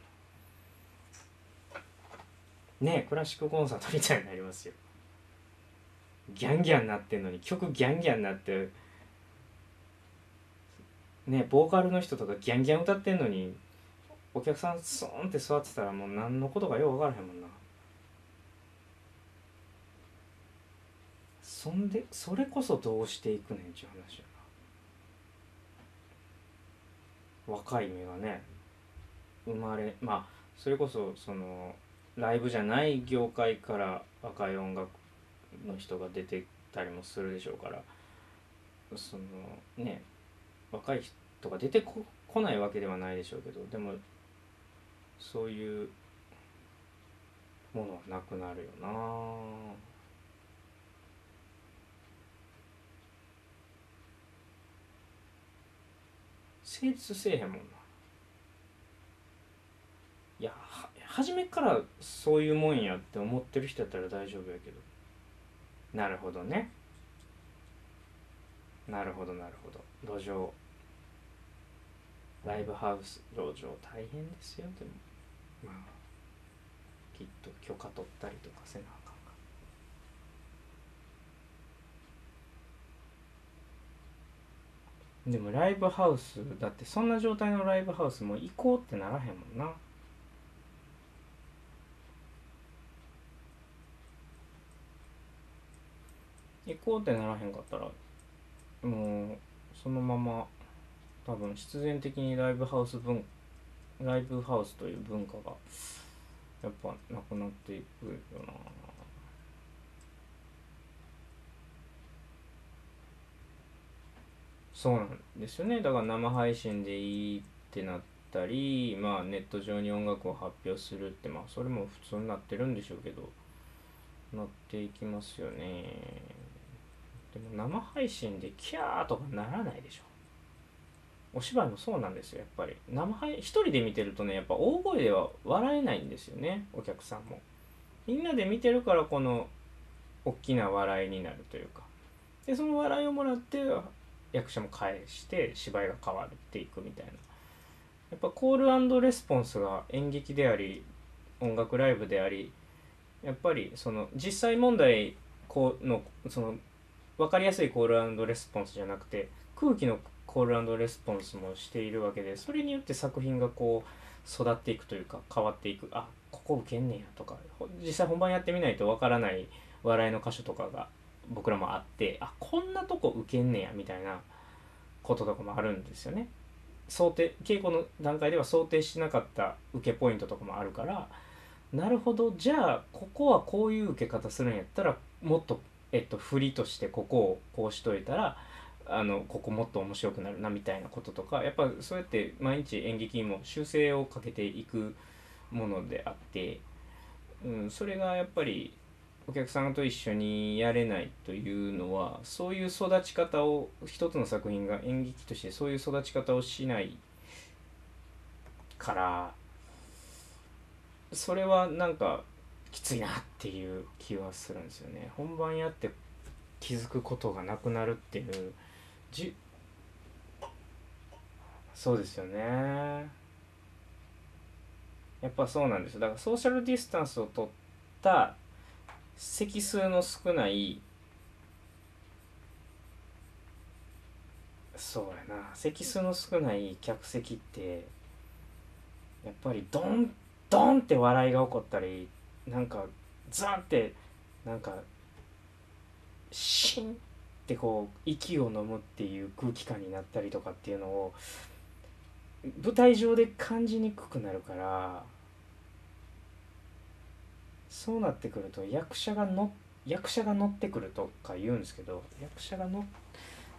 な。ねえクラシックコンサートみたいになりますよ。ギャンギャンなってんのに曲ギャンギャンなってねボーカルの人とかギャンギャン歌ってんのにお客さんスーンって座ってたらもう何のことかよう分からへんもんな。そんでそれこそどうしていくねんちゅう話やな若い芽がね生まれまあそれこそそのライブじゃない業界から若い音楽の人が出てたりもするでしょうからそのね若い人が出てこ来ないわけではないでしょうけどでもそういうものはなくなるよな成立せえへんもんな。いや初めからそういうもんやって思ってる人やったら大丈夫やけど。なるほどね。なるほどなるほど。路上。ライブハウス路上大変ですよでも。まあきっと許可取ったりとかせなあかんかでもライブハウスだってそんな状態のライブハウスも行こうってならへんもんな。行こうってならへんかったらもうそのまま多分必然的にライブハウス文ライブハウスという文化がやっぱなくなっていくよな。そうなんですよね。だから生配信でいいってなったりまあネット上に音楽を発表するってまあそれも普通になってるんでしょうけどなっていきますよね。でも生配信でキャーとかならないでしょ。お芝居もそうなんですよやっぱり。生配一人で見てるとねやっぱ大声では笑えないんですよねお客さんも。みんなで見てるからこの大きな笑いになるというか。でその笑いをもらって役者も返して芝居が変わっていくみたいな。やっぱコールレスポンスが演劇であり音楽ライブでありやっぱりその実際問題このその分かりやすいコールレスポンスじゃなくて空気のコールレスポンスもしているわけでそれによって作品がこう育っていくというか変わっていく。あここ受けんねやとか実際本番やってみないとわからない笑いの箇所とかが僕らもあってあこんなとこ受けんねやみたいなこととかもあるんですよね。想定稽古の段階では想定してなかった受けポイントとかもあるからなるほどじゃあここはこういう受け方するんやったらもっと、えっと、振りとしてここをこうしといたらあのここもっと面白くなるなみたいなこととかやっぱそうやって毎日演劇にも修正をかけていくものであって、うん、それがやっぱりお客さんと一緒にやれないというのはそういう育ち方を一つの作品が演劇としてそういう育ち方をしないからそれはなんかきついなっていう気はするんですよね。本番やって気づくことがなくなるっていうじそうですよね。やっぱそうなんですだからソーシャルディスタンスを取った席数の少ないそうやな。席数の少ない客席ってやっぱりドンドンって笑いが起こったりなんかザンってなんかシンってこう息を飲むっていう空気感になったりとかっていうのを舞台上で感じにくくなるからそうなってくると役者がの役者が乗ってくるとか言うんですけど役者がの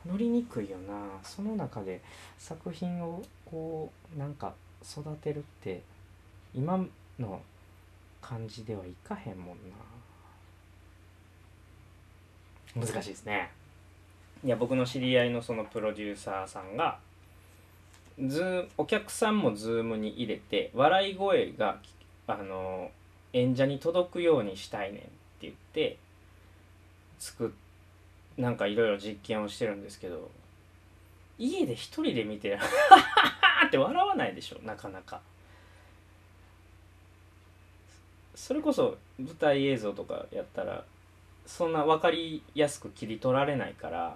乗りにくいよな。その中で作品をこうなんか育てるって今の感じではいかへんもんな。難しいですね。いや僕の知り合いのそのプロデューサーさんがズーお客さんも Zoom に入れて笑い声があの演者に届くようにしたいねんって言って作なんかいろいろ実験をしてるんですけど家で一人で見てハハハって笑わないでしょなかなかそれこそ舞台映像とかやったらそんな分かりやすく切り取られないから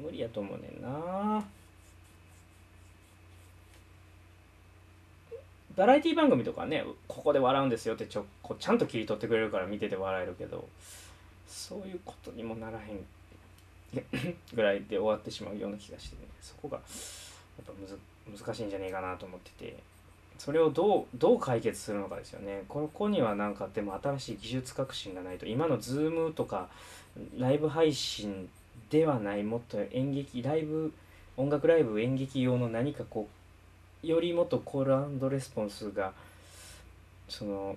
無理やと思うねんなバラエティ番組とかねここで笑うんですよってちょこちゃんと切り取ってくれるから見てて笑えるけどそういうことにもならへん ぐらいで終わってしまうような気がしてね。そこがやっぱむず難しいんじゃねえかなと思ってて。それをどうどう解決するのかですよね。ここにはなんかでも新しい技術革新がないと。今の Zoom とかライブ配信ではないもっと演劇ライブ音楽ライブ演劇用の何かこうよりもっとコールレスポンスがその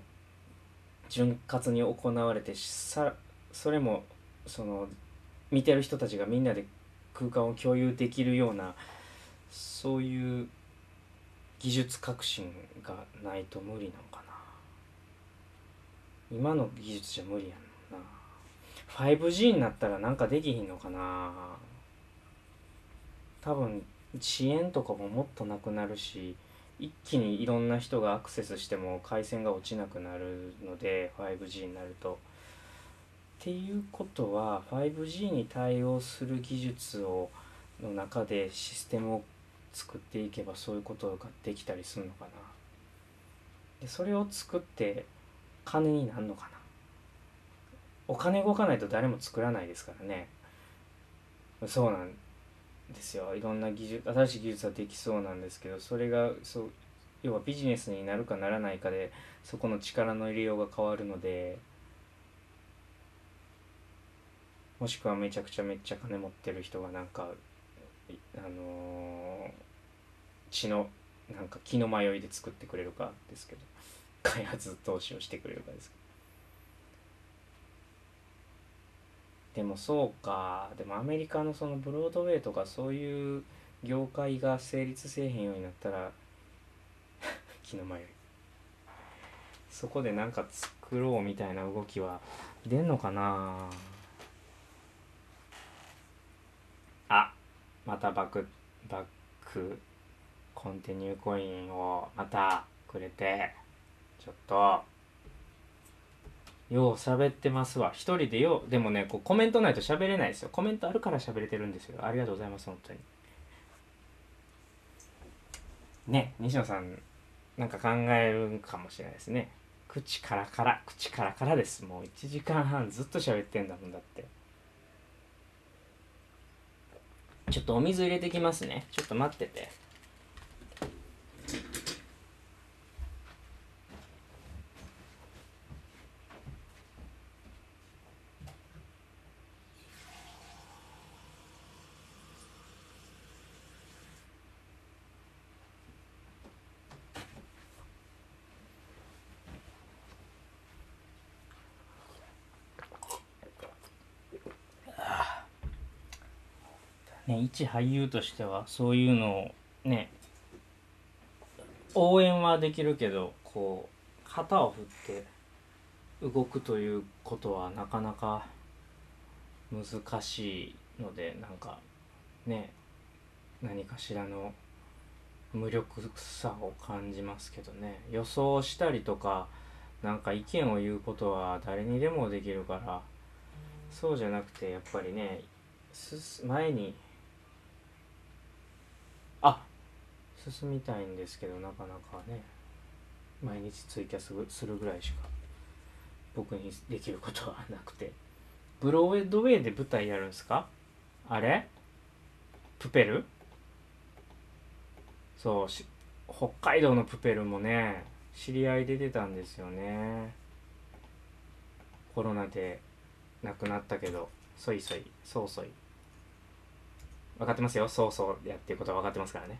潤滑に行われてさそれもその見てる人たちがみんなで空間を共有できるようなそういう技術革新がないと無理なのかな。今の技術じゃ無理やんな。5G になったらなんかできひんのかな。多分遅延とかももっとなくなるし一気にいろんな人がアクセスしても回線が落ちなくなるので 5G になると。っていうことは 5G に対応する技術をの中でシステムを作っていけばそういうことができたりするのかな。でそれを作って金になるのかな。お金動かないと誰も作らないですからね。そうなんですよ。いろんな技術新しい技術はできそうなんですけどそれがそう要はビジネスになるかならないかでそこの力の入れようが変わるのでもしくはめちゃくちゃめっちゃ金持ってる人がなんかあのー、血のなんか気の迷いで作ってくれるかですけど開発投資をしてくれるかですけど。でもそうか。でもアメリカのそのブロードウェイとかそういう業界が成立せえへんようになったら 気の迷い。そこでなんか作ろうみたいな動きは出んのかな。あまたバックバックコンティニューコインをまたくれてちょっと。よう喋ってますわ。一人でよう、でもね、こうコメントないと喋れないですよ。コメントあるから喋れてるんですよ。ありがとうございます、本当に。ね、西野さん、なんか考えるかもしれないですね。口からから、口からからです。もう1時間半ずっと喋ってんだもんだって。ちょっとお水入れてきますね。ちょっと待ってて。ね一俳優としてはそういうのをね応援はできるけどこう旗を振って動くということはなかなか難しいのでなんかね何かしらの無力さを感じますけどね。予想したりとかなんか意見を言うことは誰にでもできるからそうじゃなくてやっぱりね前にあ進みたいんですけどなかなかね毎日ツイキャスするぐらいしか僕にできることはなくて。ブロードウェイで舞台やるんすか？あれ？プペル？そう北海道のプペルもね知り合いで出たんですよね。コロナで亡くなったけどそいそいそうそい分かってますよ？そうそうやっていうことは分かってますからね。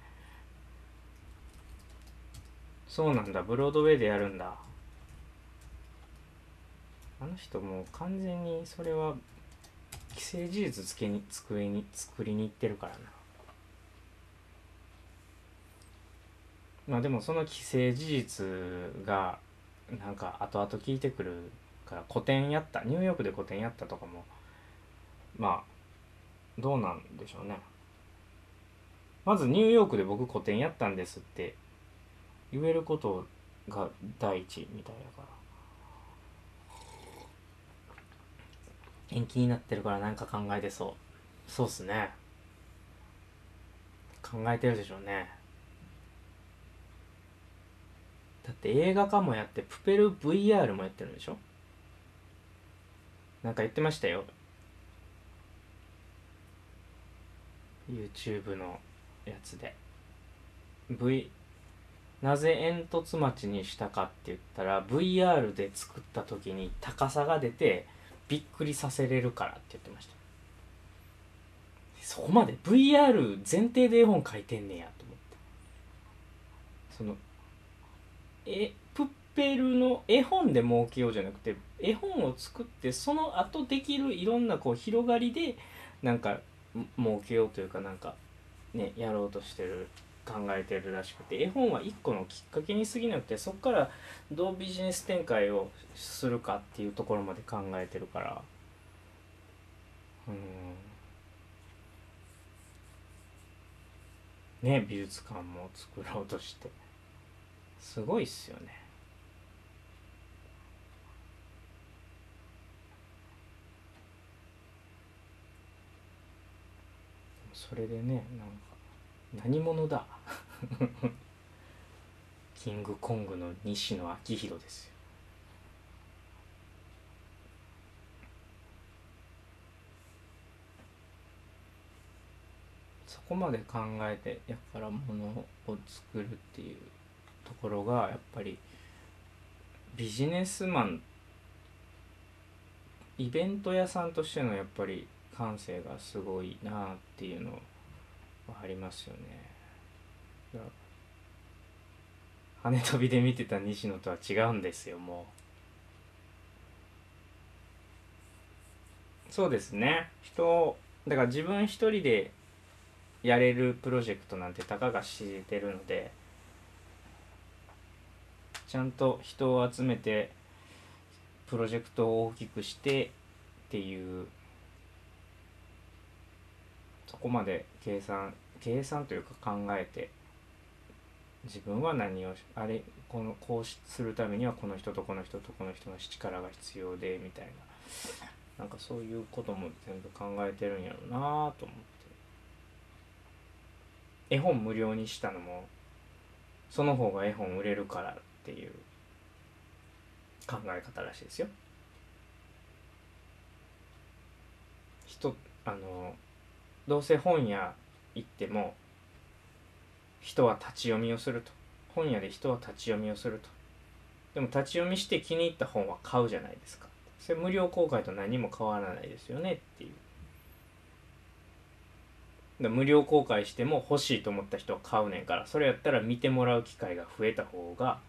そうなんだ。ブロードウェイでやるんだ。あの人もう完全にそれは既成事実つけに机に作りに行ってるからな。まあでもその既成事実がなんか後々聞いてくるから個展やった。ニューヨークで個展やったとかもまあどうなんでしょうね。まずニューヨークで僕個展やったんですって言えることが第一みたいだから。延期になってるから何か考えてそう。そうっすね。考えてるでしょうね。だって映画化もやってプペル VR もやってるんでしょ？なんか言ってましたよ。YouTube のやつで。V なぜ煙突町にしたかって言ったら VR で作った時に高さが出てびっくりさせれるからって言ってました。そこまで VR 前提で絵本書いてんねやと思って。そのえプッペルの絵本で儲けようじゃなくて絵本を作ってその後できるいろんなこう広がりでなんか儲けようというかなんかねやろうとしてる。考えてるらしくて絵本は一個のきっかけに過ぎなくてそこからどうビジネス展開をするかっていうところまで考えてるから。うん。ね美術館も作ろうとして。すごいっすよね。それでねなんか何者だ？キングコングの西野昭弘ですよそこまで考えてやっからものを作るっていうところがやっぱりビジネスマンイベント屋さんとしてのやっぱり感性がすごいなっていうのはありますよね。羽飛びで見てた西野とは違うんですよもう。そうですね人だから自分一人でやれるプロジェクトなんてたかが知れてるのでちゃんと人を集めてプロジェクトを大きくしてっていうそこまで計算計算というか考えて自分は何をあれこのこうするためにはこの人とこの人とこの人の力が必要でみたいななんかそういうことも全部考えてるんやろうなと思って絵本無料にしたのもその方が絵本売れるからっていう考え方らしいですよ。人あのどうせ本屋行っても人は立ち読みをすると。本屋で人は立ち読みをすると。でも立ち読みして気に入った本は買うじゃないですか。それ無料公開と何も変わらないですよねっていう。無料公開しても欲しいと思った人は買うねんからそれやったら見てもらう機会が増えた方が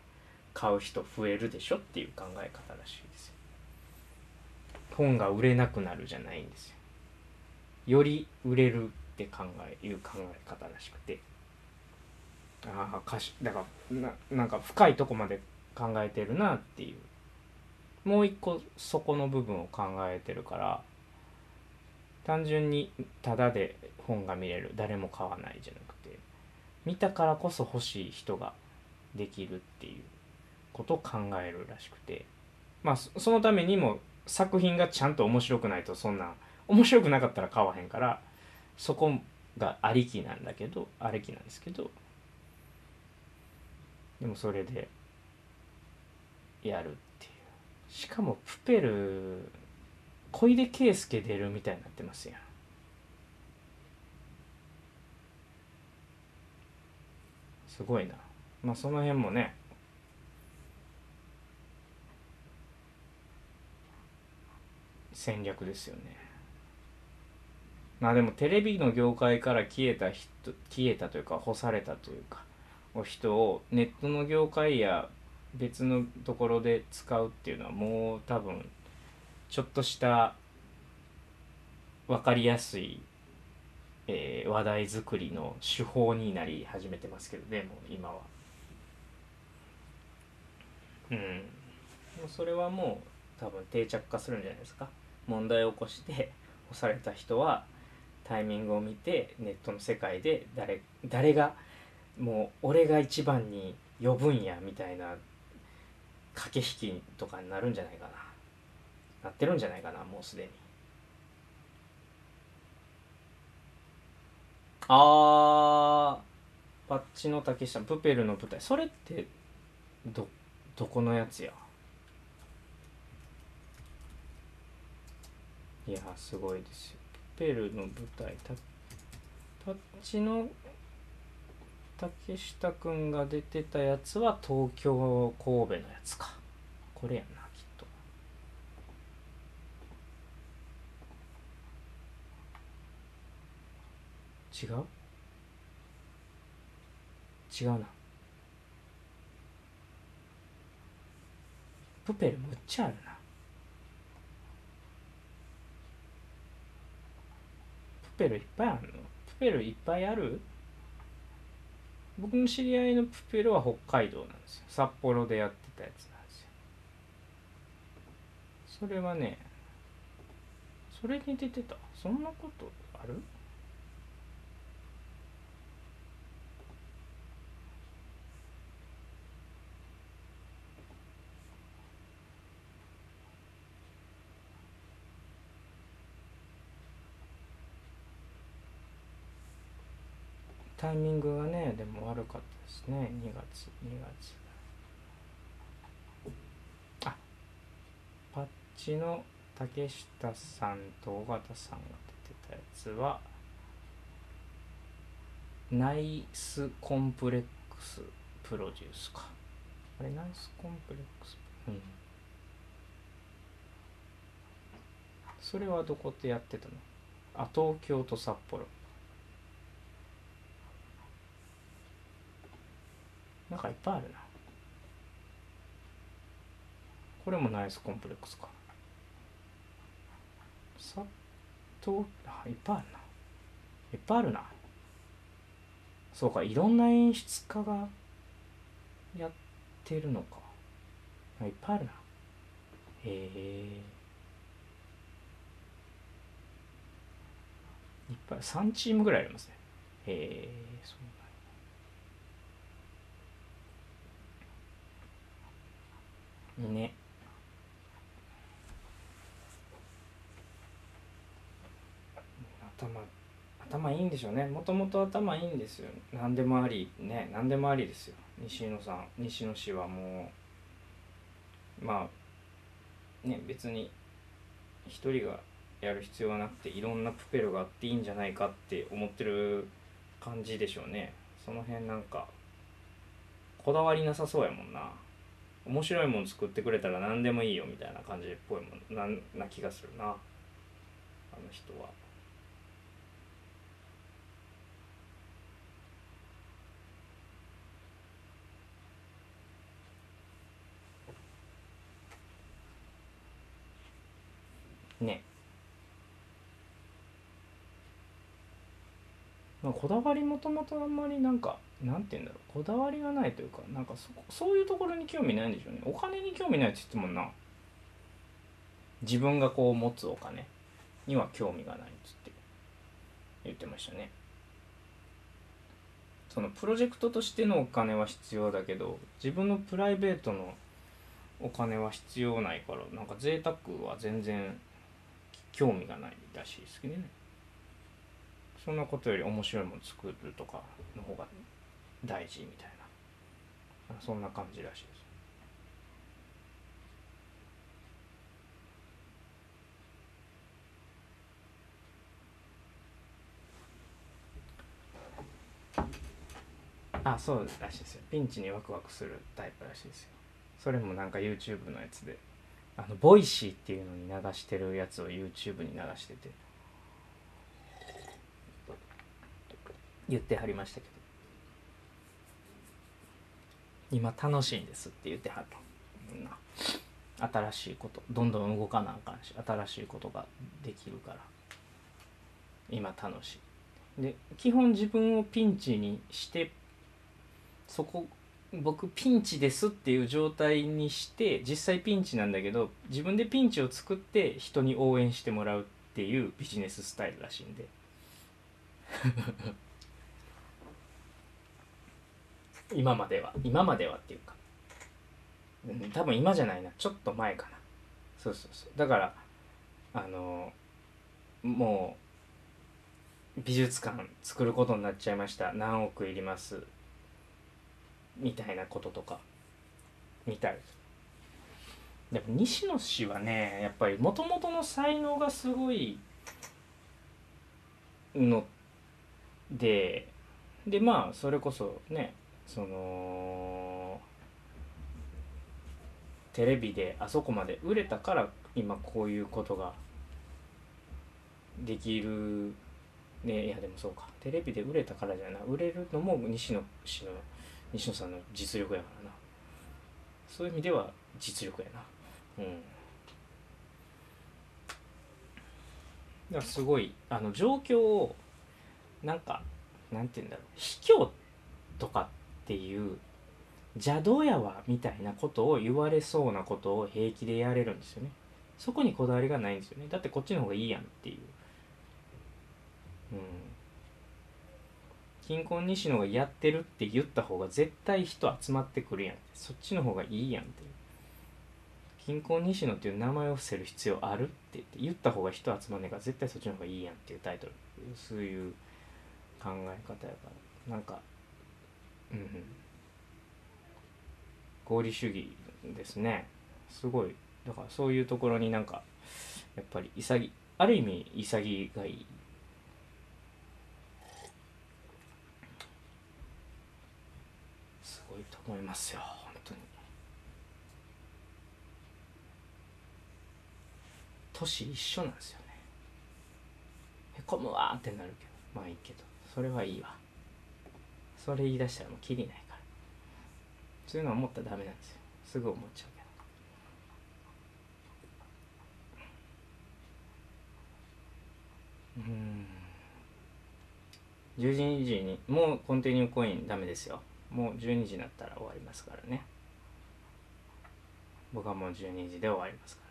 買う人増えるでしょっていう考え方らしいですよ。本が売れなくなるじゃないんですよ。より売れるっって考えいう考え方らしくて。ああ歌詞だからななんか深いとこまで考えてるなっていう。もう一個そこの部分を考えてるから単純にただで本が見れる誰も買わないじゃなくて見たからこそ欲しい人ができるっていうことを考えるらしくてまあそのためにも作品がちゃんと面白くないとそんな面白くなかったら買わへんからそこがありきなんだけどありきなんですけどでもそれでやるっていう。しかもプペル小出圭介出るみたいになってますやん。すごいな。まあその辺もね。戦略ですよね。まあでもテレビの業界から消えた人消えたというか干されたというか。人をネットの業界や別のところで使うっていうのはもう多分ちょっとした分かりやすい、えー、話題作りの手法になり始めてますけどねもう今は。うんもうそれはもう多分定着化するんじゃないですか問題を起こして干された人はタイミングを見てネットの世界で誰誰がもう俺が一番に呼ぶんやみたいな駆け引きとかになるんじゃないかな。なってるんじゃないかなもうすでに。あーパッチの竹下プペルの舞台。それってどどこのやつや？いやすごいですよ。プペルの舞台。タパッチの竹下くんが出てたやつは東京神戸のやつか。これやなきっと。違う？違うな。プペルむっちゃあるな。プペルいっぱいあるの？プペルいっぱいある？僕の知り合いのプペルは北海道なんですよ。札幌でやってたやつなんですよ。それはねそれに出てた。そんなことある？タイミングがねでも悪かったですね。2月2月。あパッチの竹下さんと尾形さんが出てたやつはナイスコンプレックスプロデュースか。あれナイスコンプレックス？うん。それはどこでやってたの？あ東京と札幌。なんかいっぱいあるな。これもナイスコンプレックスか。さっとあいっぱいあるな。いっぱいあるな。そうかいろんな演出家がやってるのか。いっぱいあるな。へえ。いっぱい3チームぐらいありますね。へえそう。ね。頭頭いいんでしょうね。もともと頭いいんですよ。何でもありね何でもありですよ。西野さん西野氏はもうまあね別に一人がやる必要はなくていろんなプペルがあっていいんじゃないかって思ってる感じでしょうね。その辺なんかこだわりなさそうやもんな。面白いもの作ってくれたら何でもいいよみたいな感じっぽいもんなな気がするなあの人は。ねまあ、こだわりもともとあんまりなんかなんて言うんだろうこだわりがないというかなんかそそういうところに興味ないんでしょうね。お金に興味ないって言ってもな。自分がこう持つお金には興味がないっつって言ってましたね。そのプロジェクトとしてのお金は必要だけど自分のプライベートのお金は必要ないからなんか贅沢は全然興味がないらしいですけどね。そんなことより面白いもの作るとかの方が大事みたいな。そんな感じらしいです。あそうらしいですよ。ピンチにワクワクするタイプらしいですよ。それもなんか YouTube のやつで。あの Voicy っていうのに流してるやつを YouTube に流してて。言ってはりましたけど。今楽しいんですって言ってはった。新しいこと。どんどん動かなあかんし新しいことができるから。今楽しい。で基本自分をピンチにしてそこ僕ピンチですっていう状態にして実際ピンチなんだけど自分でピンチを作って人に応援してもらうっていうビジネススタイルらしいんで。今までは今まではっていうか、うん、多分今じゃないな。ちょっと前かな。そうそうそう。だからあのもう美術館作ることになっちゃいました。何億いります。みたいなこととか。見たりでも西野氏はねやっぱりもともとの才能がすごいのででまあそれこそねそのテレビであそこまで売れたから今こういうことができるね。いやでもそうか。テレビで売れたからじゃない売れるのも西野氏の西野さんの実力やからな。そういう意味では実力やな。うん。だからすごいあの状況をなんかなんて言うんだろう。卑怯とかっていう邪道やわみたいなことを言われそうなことを平気でやれるんですよね。そこにこだわりがないんですよね。だってこっちの方がいいやんっていう。うん。金婚西野がやってるって言った方が絶対人集まってくるやんそっちの方がいいやんって金婚西野っていう名前を伏せる必要あるって言った方が人集まんねえから絶対そっちの方がいいやんっていうタイトル。そういう考え方やから。なんかうん合理主義ですね。すごい。だからそういうところになんかやっぱり潔ある意味潔がい。いすごいと思いますよ本当に。年一緒なんですよね。へこむわってなるけど。まあいいけど。それはいいわ。それ言い出したらもうきりないから。そういうのは思ったらダメなんですよ。すぐ思っちゃうけど。うん。12時にもうコンティニューコインダメですよ。もう12時になったら終わりますからね。僕はもう12時で終わりますから。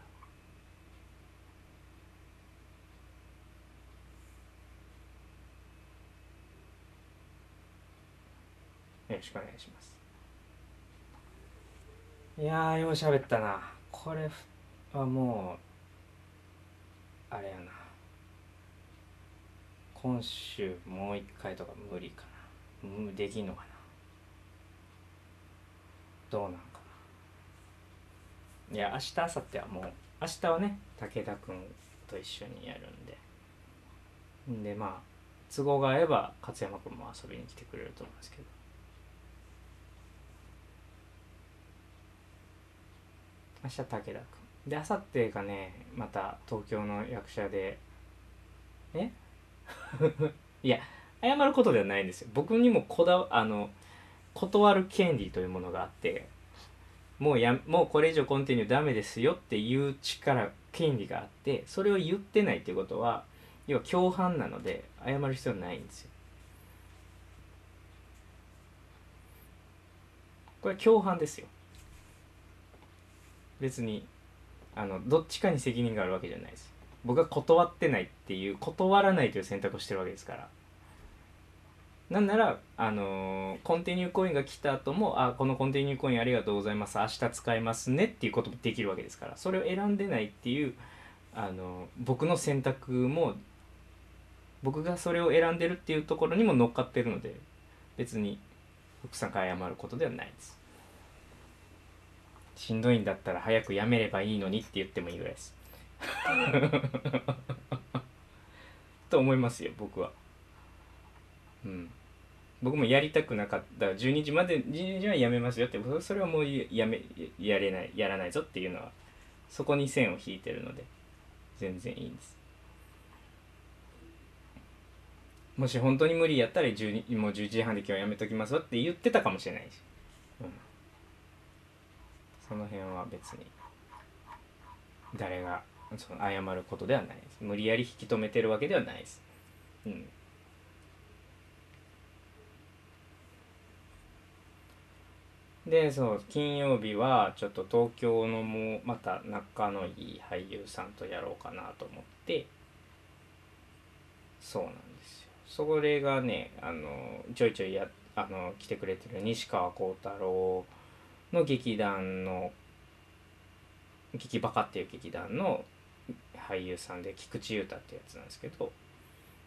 よろしくお願いします。いやよう喋ったな。これはもうあれやな。今週もう一回とか無理かな。できんのかな。どうなんかな。いや明日明後日はもう明日はね武田君と一緒にやるんで。んでまあ都合が合えば勝山君も遊びに来てくれると思うんですけど。明日武田君。であさってがねまた東京の役者でえ？いや謝ることではないんですよ。僕にもこだあの断る権利というものがあってもうやもうこれ以上コンティニューダメですよっていう力権利があってそれを言ってないっていうことは要は共犯なので謝る必要ないんですよ。これ共犯ですよ。別にあのどっちかに責任があるわけじゃないです僕が断ってないっていう断らないという選択をしてるわけですからなんなら、あのーコンティニューコインが来た後も、あ、このコンティニューコインありがとうございます。明日使いますねっていうこともできるわけですから、それを選んでないっていう、あのー僕の選択も、僕がそれを選んでるっていうところにも乗っかってるので、別に、福さんから謝ることではないです。しんどいんだったら早くやめればいいのにって言ってもいいぐらいです。と思いますよ、僕は。うん。僕もやりたくなかった12時まで12時はやめますよってそれはもうやめやれないやらないぞっていうのはそこに線を引いてるので全然いいんですもし本当に無理やったら12もう11時半で今日やめときますわって言ってたかもしれないし、うん、その辺は別に誰がその謝ることではないです。無理やり引き止めてるわけではないです。うん。でそう金曜日はちょっと東京のもうまた仲のいい俳優さんとやろうかなと思ってそうなんですよ。それがねあのちょいちょいやあの来てくれてる西川幸太郎の劇団の劇バカっていう劇団の俳優さんで菊池雄太ってやつなんですけど、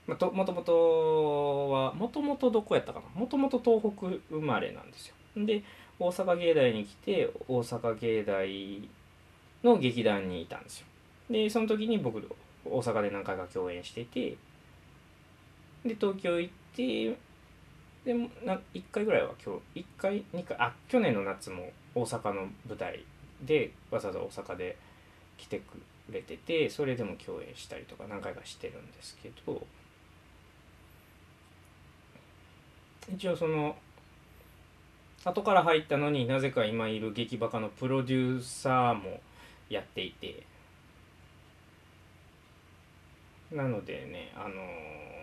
まあ、ともともとはもともとどこやったかな？もともと東北生まれなんですよ。で大阪芸大に来て大阪芸大の劇団にいたんですよ。でその時に僕大阪で何回か共演しててで東京行ってでもな1回ぐらいは今日1回2回あ去年の夏も大阪の舞台でわざわざ大阪で来てくれててそれでも共演したりとか何回かしてるんですけど一応その後から入ったのになぜか今いる劇バカのプロデューサーもやっていてなのでねあのー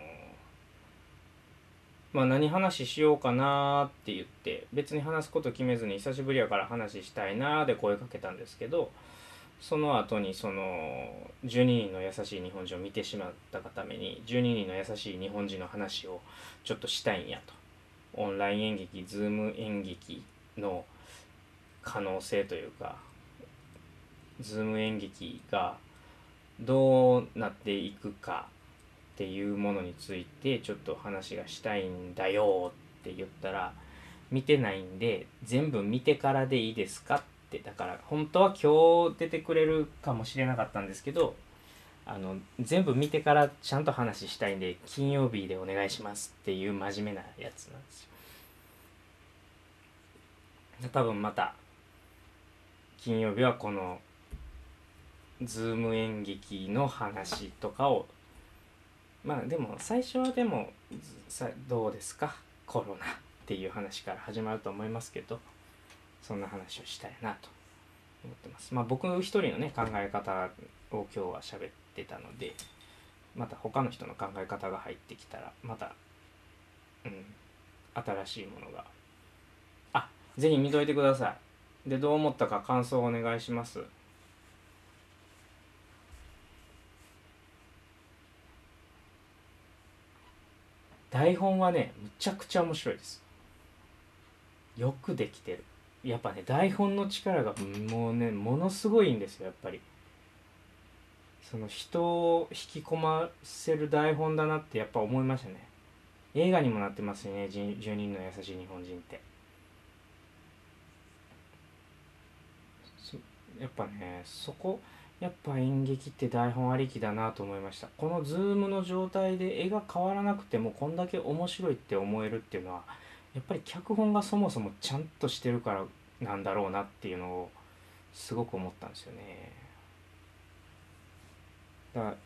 まあ何話しようかなって言って別に話すこと決めずに久しぶりやから話したいなで声かけたんですけどその後にその12人の優しい日本人を見てしまったがために12人の優しい日本人の話をちょっとしたいんやと。オンライン演劇 Zoom 演劇の可能性というか Zoom 演劇がどうなっていくかっていうものについてちょっと話がしたいんだよって言ったら見てないんで全部見てからでいいですかってだから本当は今日出てくれるかもしれなかったんですけどあの全部見てからちゃんと話したいんで金曜日でお願いしますっていう真面目なやつなんですよ。多分また金曜日はこのズーム演劇の話とかをまあでも最初はでもさどうですか？コロナっていう話から始まると思いますけどそんな話をしたいなと思ってます。まあ僕一人のね考え方を今日は喋ってたのでまた他の人の考え方が入ってきたらまたうん新しいものが。あぜひ見といてください。でどう思ったか感想をお願いします。台本はねむちゃくちゃ面白いです。よくできてる。やっぱね台本の力がもうねものすごいんですよやっぱり。その人を引き込ませる台本だなってやっぱ思いましたね。映画にもなってますね「10人の優しい日本人」って。やっぱねそこやっぱ演劇って台本ありきだなと思いました。このズームの状態で絵が変わらなくてもこんだけ面白いって思えるっていうのはやっぱり脚本がそもそもちゃんとしてるからなんだろうなっていうのをすごく思ったんですよね。だから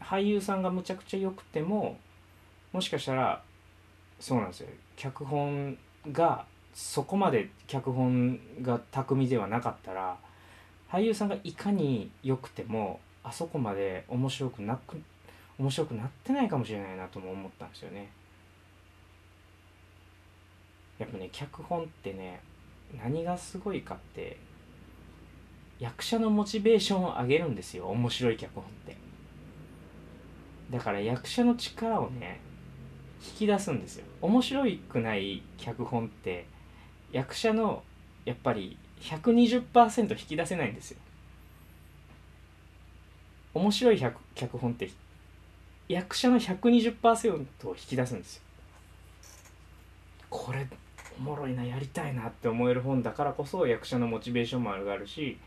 俳優さんがむちゃくちゃ良くてももしかしたらそうなんですよ。脚本がそこまで脚本が巧みではなかったら俳優さんがいかに良くてもあそこまで面白くなく面白くなってないかもしれないなとも思ったんですよね。やっぱね脚本ってね何がすごいかって役者のモチベーションを上げるんですよ面白い脚本って。だから役者の力をね引き出すんですよ。面白くない脚本って役者のやっぱり120%引き出せないんですよ。面白い脚本って役者の120%を引き出すんですよ。これおもろいなやりたいなって思える本だからこそ役者のモチベーションも上がるし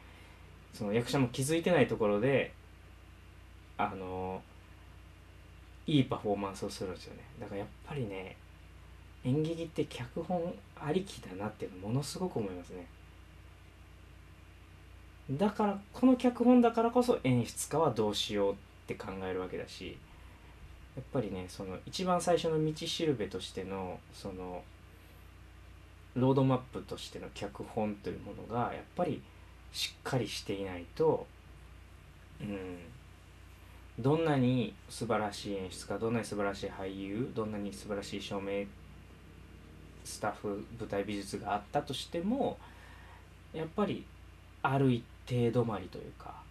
その役者も気づいてないところであのいいパフォーマンスをするんですよね。だからやっぱりね演劇って脚本ありきだなっていうのものすごく思いますね。だからこの脚本だからこそ演出家はどうしようって考えるわけだしやっぱりねその一番最初の道しるべとしてのそのロードマップとしての脚本というものがやっぱりしっかりしていないとうんどんなに素晴らしい演出家どんなに素晴らしい俳優どんなに素晴らしい照明スタッフ舞台美術があったとしてもやっぱりある一定止まりというか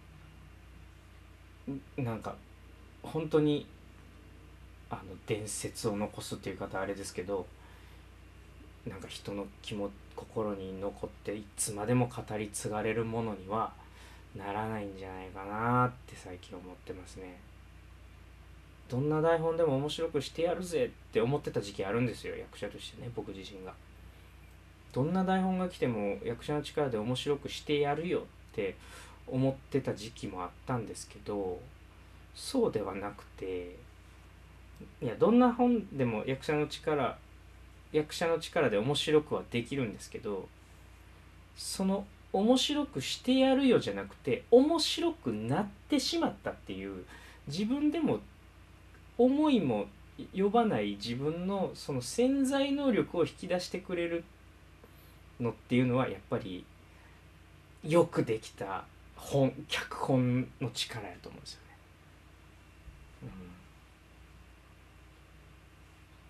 なんか本当にあの伝説を残すっていう方あれですけどなんか人の気も心に残っていつまでも語り継がれるものにはならないんじゃないかなって最近思ってますね。どんな台本でも面白くしてやるぜって思ってた時期あるんですよ役者としてね僕自身が。どんな台本が来ても役者の力で面白くしてやるよって思ってた時期もあったんですけどそうではなくていやどんな本でも役者の力役者の力で面白くはできるんですけどその面白くしてやるよじゃなくて面白くなってしまったっていう自分でも思いも呼ばない自分のその潜在能力を引き出してくれるのっていうのはやっぱりよくできた本脚本の力やと思うんですよね。うん、や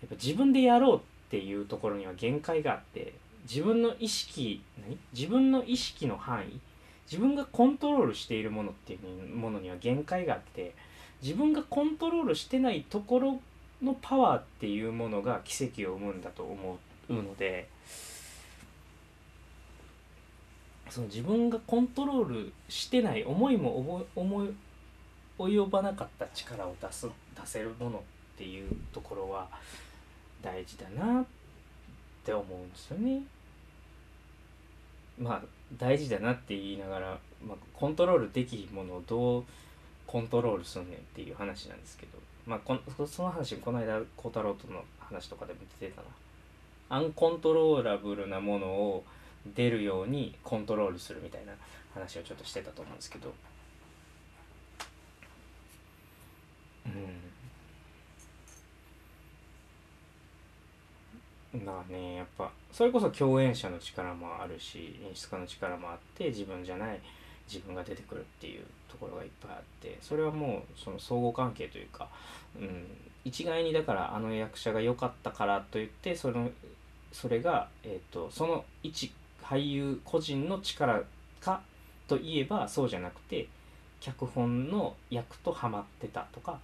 っぱ自分でやろうっていうところには限界があって自分の意識何？自分の意識の範囲自分がコントロールしているものっていうものには限界があって自分がコントロールしてないところのパワーっていうものが奇跡を生むんだと思うのでその自分がコントロールしてない思いも思い及ばなかった力を出す出せるものっていうところは大事だなって思うんですよね。まあ大事だなって言いながら、まあ、コントロールできひんものをどうコントロールすんねんっていう話なんですけど、まあ、このその話この間孝太郎との話とかでも出てたな。アンコントローラブルなものを出るようにコントロールするみたいな話をちょっとしてたと思うんですけど。うん。だかねやっぱそれこそ共演者の力もあるし演出家の力もあって自分じゃない自分が出てくるっていうところがいっぱいあってそれはもうその相互関係というか、うん、一概にだからあの役者が良かったからといってそのそれが、えー、とその一俳優個人の力かといえばそうじゃなくて脚本の役とハマってたとか、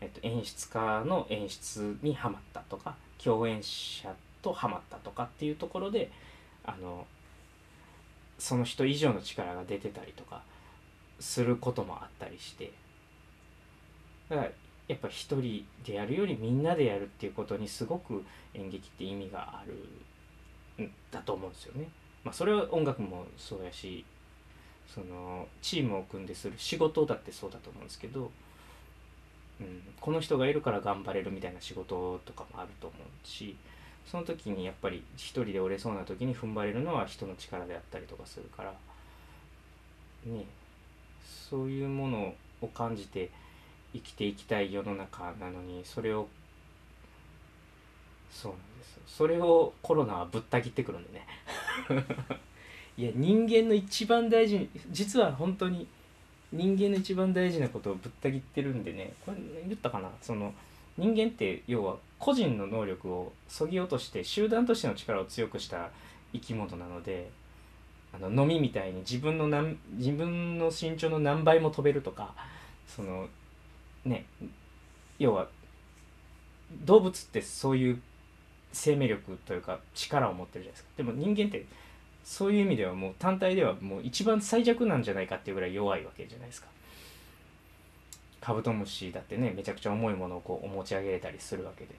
えっと、演出家の演出にはまったとか共演者とハマったとかっていうところであのその人以上の力が出てたりとかすることもあったりしてだからやっぱ一人でやるよりみんなでやるっていうことにすごく演劇って意味があるんだと思うんですよね。まあ、それは音楽もそうやしそのチームを組んでする仕事だってそうだと思うんですけど、うん、この人がいるから頑張れるみたいな仕事とかもあると思うしその時にやっぱり一人で折れそうな時に踏ん張れるのは人の力であったりとかするからねそういうものを感じて生きていきたい世の中なのにそれをそうなんですそれをコロナはぶった切ってくるんでね。いや人間の一番大事実は本当に人間の一番大事なことをぶった切ってるんでねこれ言ったかな？その人間って要は個人の能力をそぎ落として集団としての力を強くした生き物なのであの飲みみたいに自分の何自分の身長の何倍も飛べるとかそのね要は動物ってそういう生命力というか力を持ってるじゃないですか。でも人間ってそういう意味ではもう単体ではもう一番最弱なんじゃないかっていうぐらい弱いわけじゃないですか。カブトムシだってねめちゃくちゃ重いものをこう持ち上げれたりするわけで。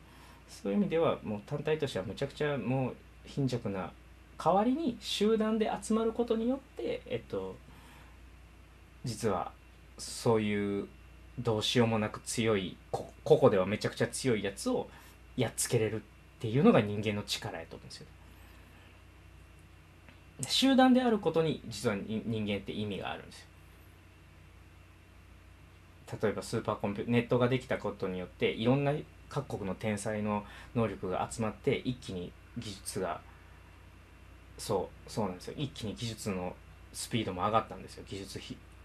そういう意味ではもう単体としてはむちゃくちゃもう貧弱な代わりに集団で集まることによってえっと実はそういうどうしようもなく強いこ個々ではめちゃくちゃ強いやつをやっつけれるっていうのが人間の力やと思うんですよ。集団であることに実は人間って意味があるんですよ。例えばスーパーコンピュネットができたことによっていろんな各国の天才の能力が集まって一気に技術がそうそうなんですよ一気に技術のスピードも上がったんですよ技術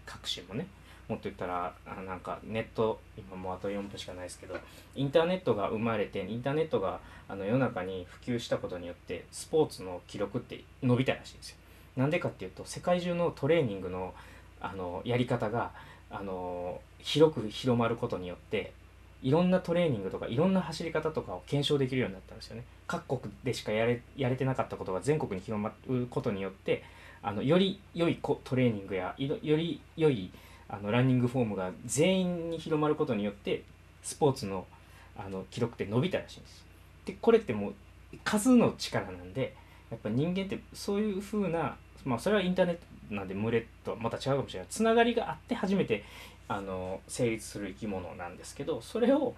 革新もねもっと言ったらあなんかネット今もうあと4分しかないですけどインターネットが生まれてインターネットがあの世の中に普及したことによってスポーツの記録って伸びたらしいんですよ。なんでかっていうと世界中のトレーニングのあのやり方があの広く広まることによっていろんなトレーニングとかいろんな走り方とかを検証できるようになったんですよね。各国でしかやれやれてなかったことが全国に広まることによってあのより良いトレーニングやより良いあのランニングフォームが全員に広まることによってスポーツのあの記録って伸びたらしいんです。でこれってもう数の力なんでやっぱ人間ってそういう風なまあそれはインターネットなんで群れとまた違うかもしれない。つながりがあって初めてあの成立する生き物なんですけどそれを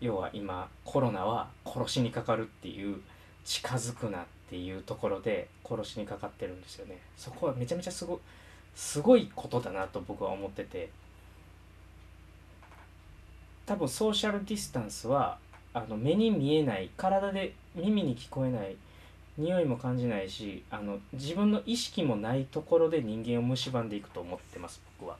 要は今コロナは殺しにかかるっていう近づくなっていうところで殺しにかかってるんですよね。そこはめちゃめちゃすごすごいことだなと僕は思ってて。多分ソーシャルディスタンスはあの目に見えない体で耳に聞こえない匂いも感じないしあの自分の意識もないところで人間を蝕んでいくと思ってます僕は。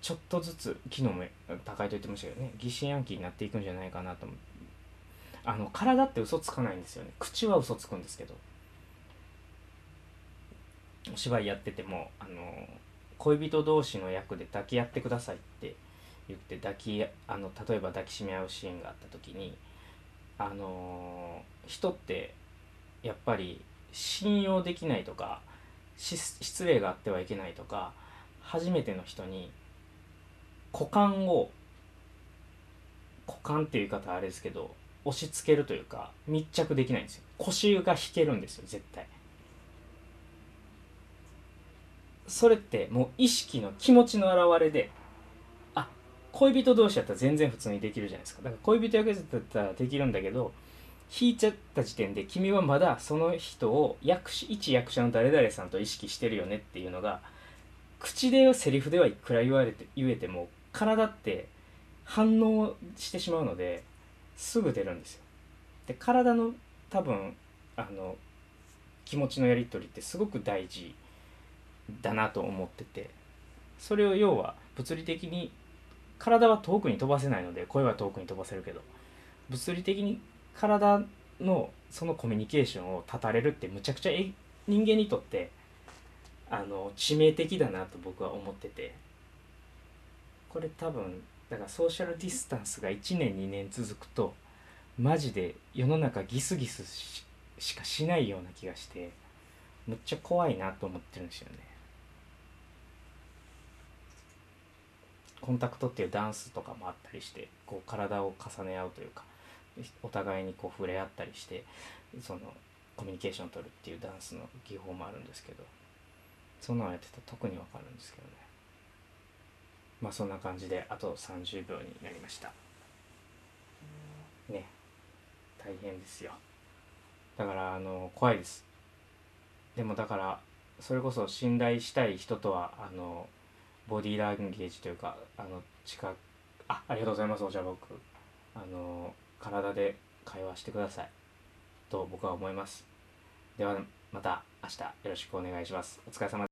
ちょっとずつ昨日も高いと言ってましたけどね。疑心暗鬼になっていくんじゃないかなと思あの体って嘘つかないんですよね。口は嘘つくんですけど。お芝居やっててもあの恋人同士の役で抱き合ってくださいって言って抱きあの例えば抱きしめ合うシーンがあった時にあの人ってやっぱり信用できないとか失礼があってはいけないとか初めての人に股間を股間っていう言い方あれですけど押し付けるというか密着できないんですよ。腰が引けるんですよ絶対。それってもう意識の気持ちの表れであ恋人同士だったら全然普通にできるじゃないですかだから恋人役だったらできるんだけど引いちゃった時点で君はまだその人を役一役者の誰々さんと意識してるよねっていうのが口でセリフではいくら言われて言えても体って反応してしまうのですぐ出るんですよ。で体の多分あの気持ちのやり取りってすごく大事だなと思ってて。それを要は物理的に体は遠くに飛ばせないので声は遠くに飛ばせるけど。物理的に体のそのコミュニケーションを断たれるってむちゃくちゃ人間にとってあの致命的だなと僕は思ってて。これ多分だからソーシャルディスタンスが1年2年続くとマジで世の中ギスギスしかしないような気がしてむっちゃ怖いなと思ってるんですよね。コンタクトっていうダンスとかもあったりしてこう体を重ね合うというかお互いにこう触れ合ったりしてそのコミュニケーションを取るっていうダンスの技法もあるんですけどそんなのやってたら特にわかるんですけどね。まあそんな感じであと30秒になりました。ね。大変ですよ。だからあの怖いです。でもだからそれこそ信頼したい人とはあのボディーランゲージというかあの近くあありがとうございますお茶僕。あの体で会話してください。と僕は思います。ではまた明日よろしくお願いします。お疲れ様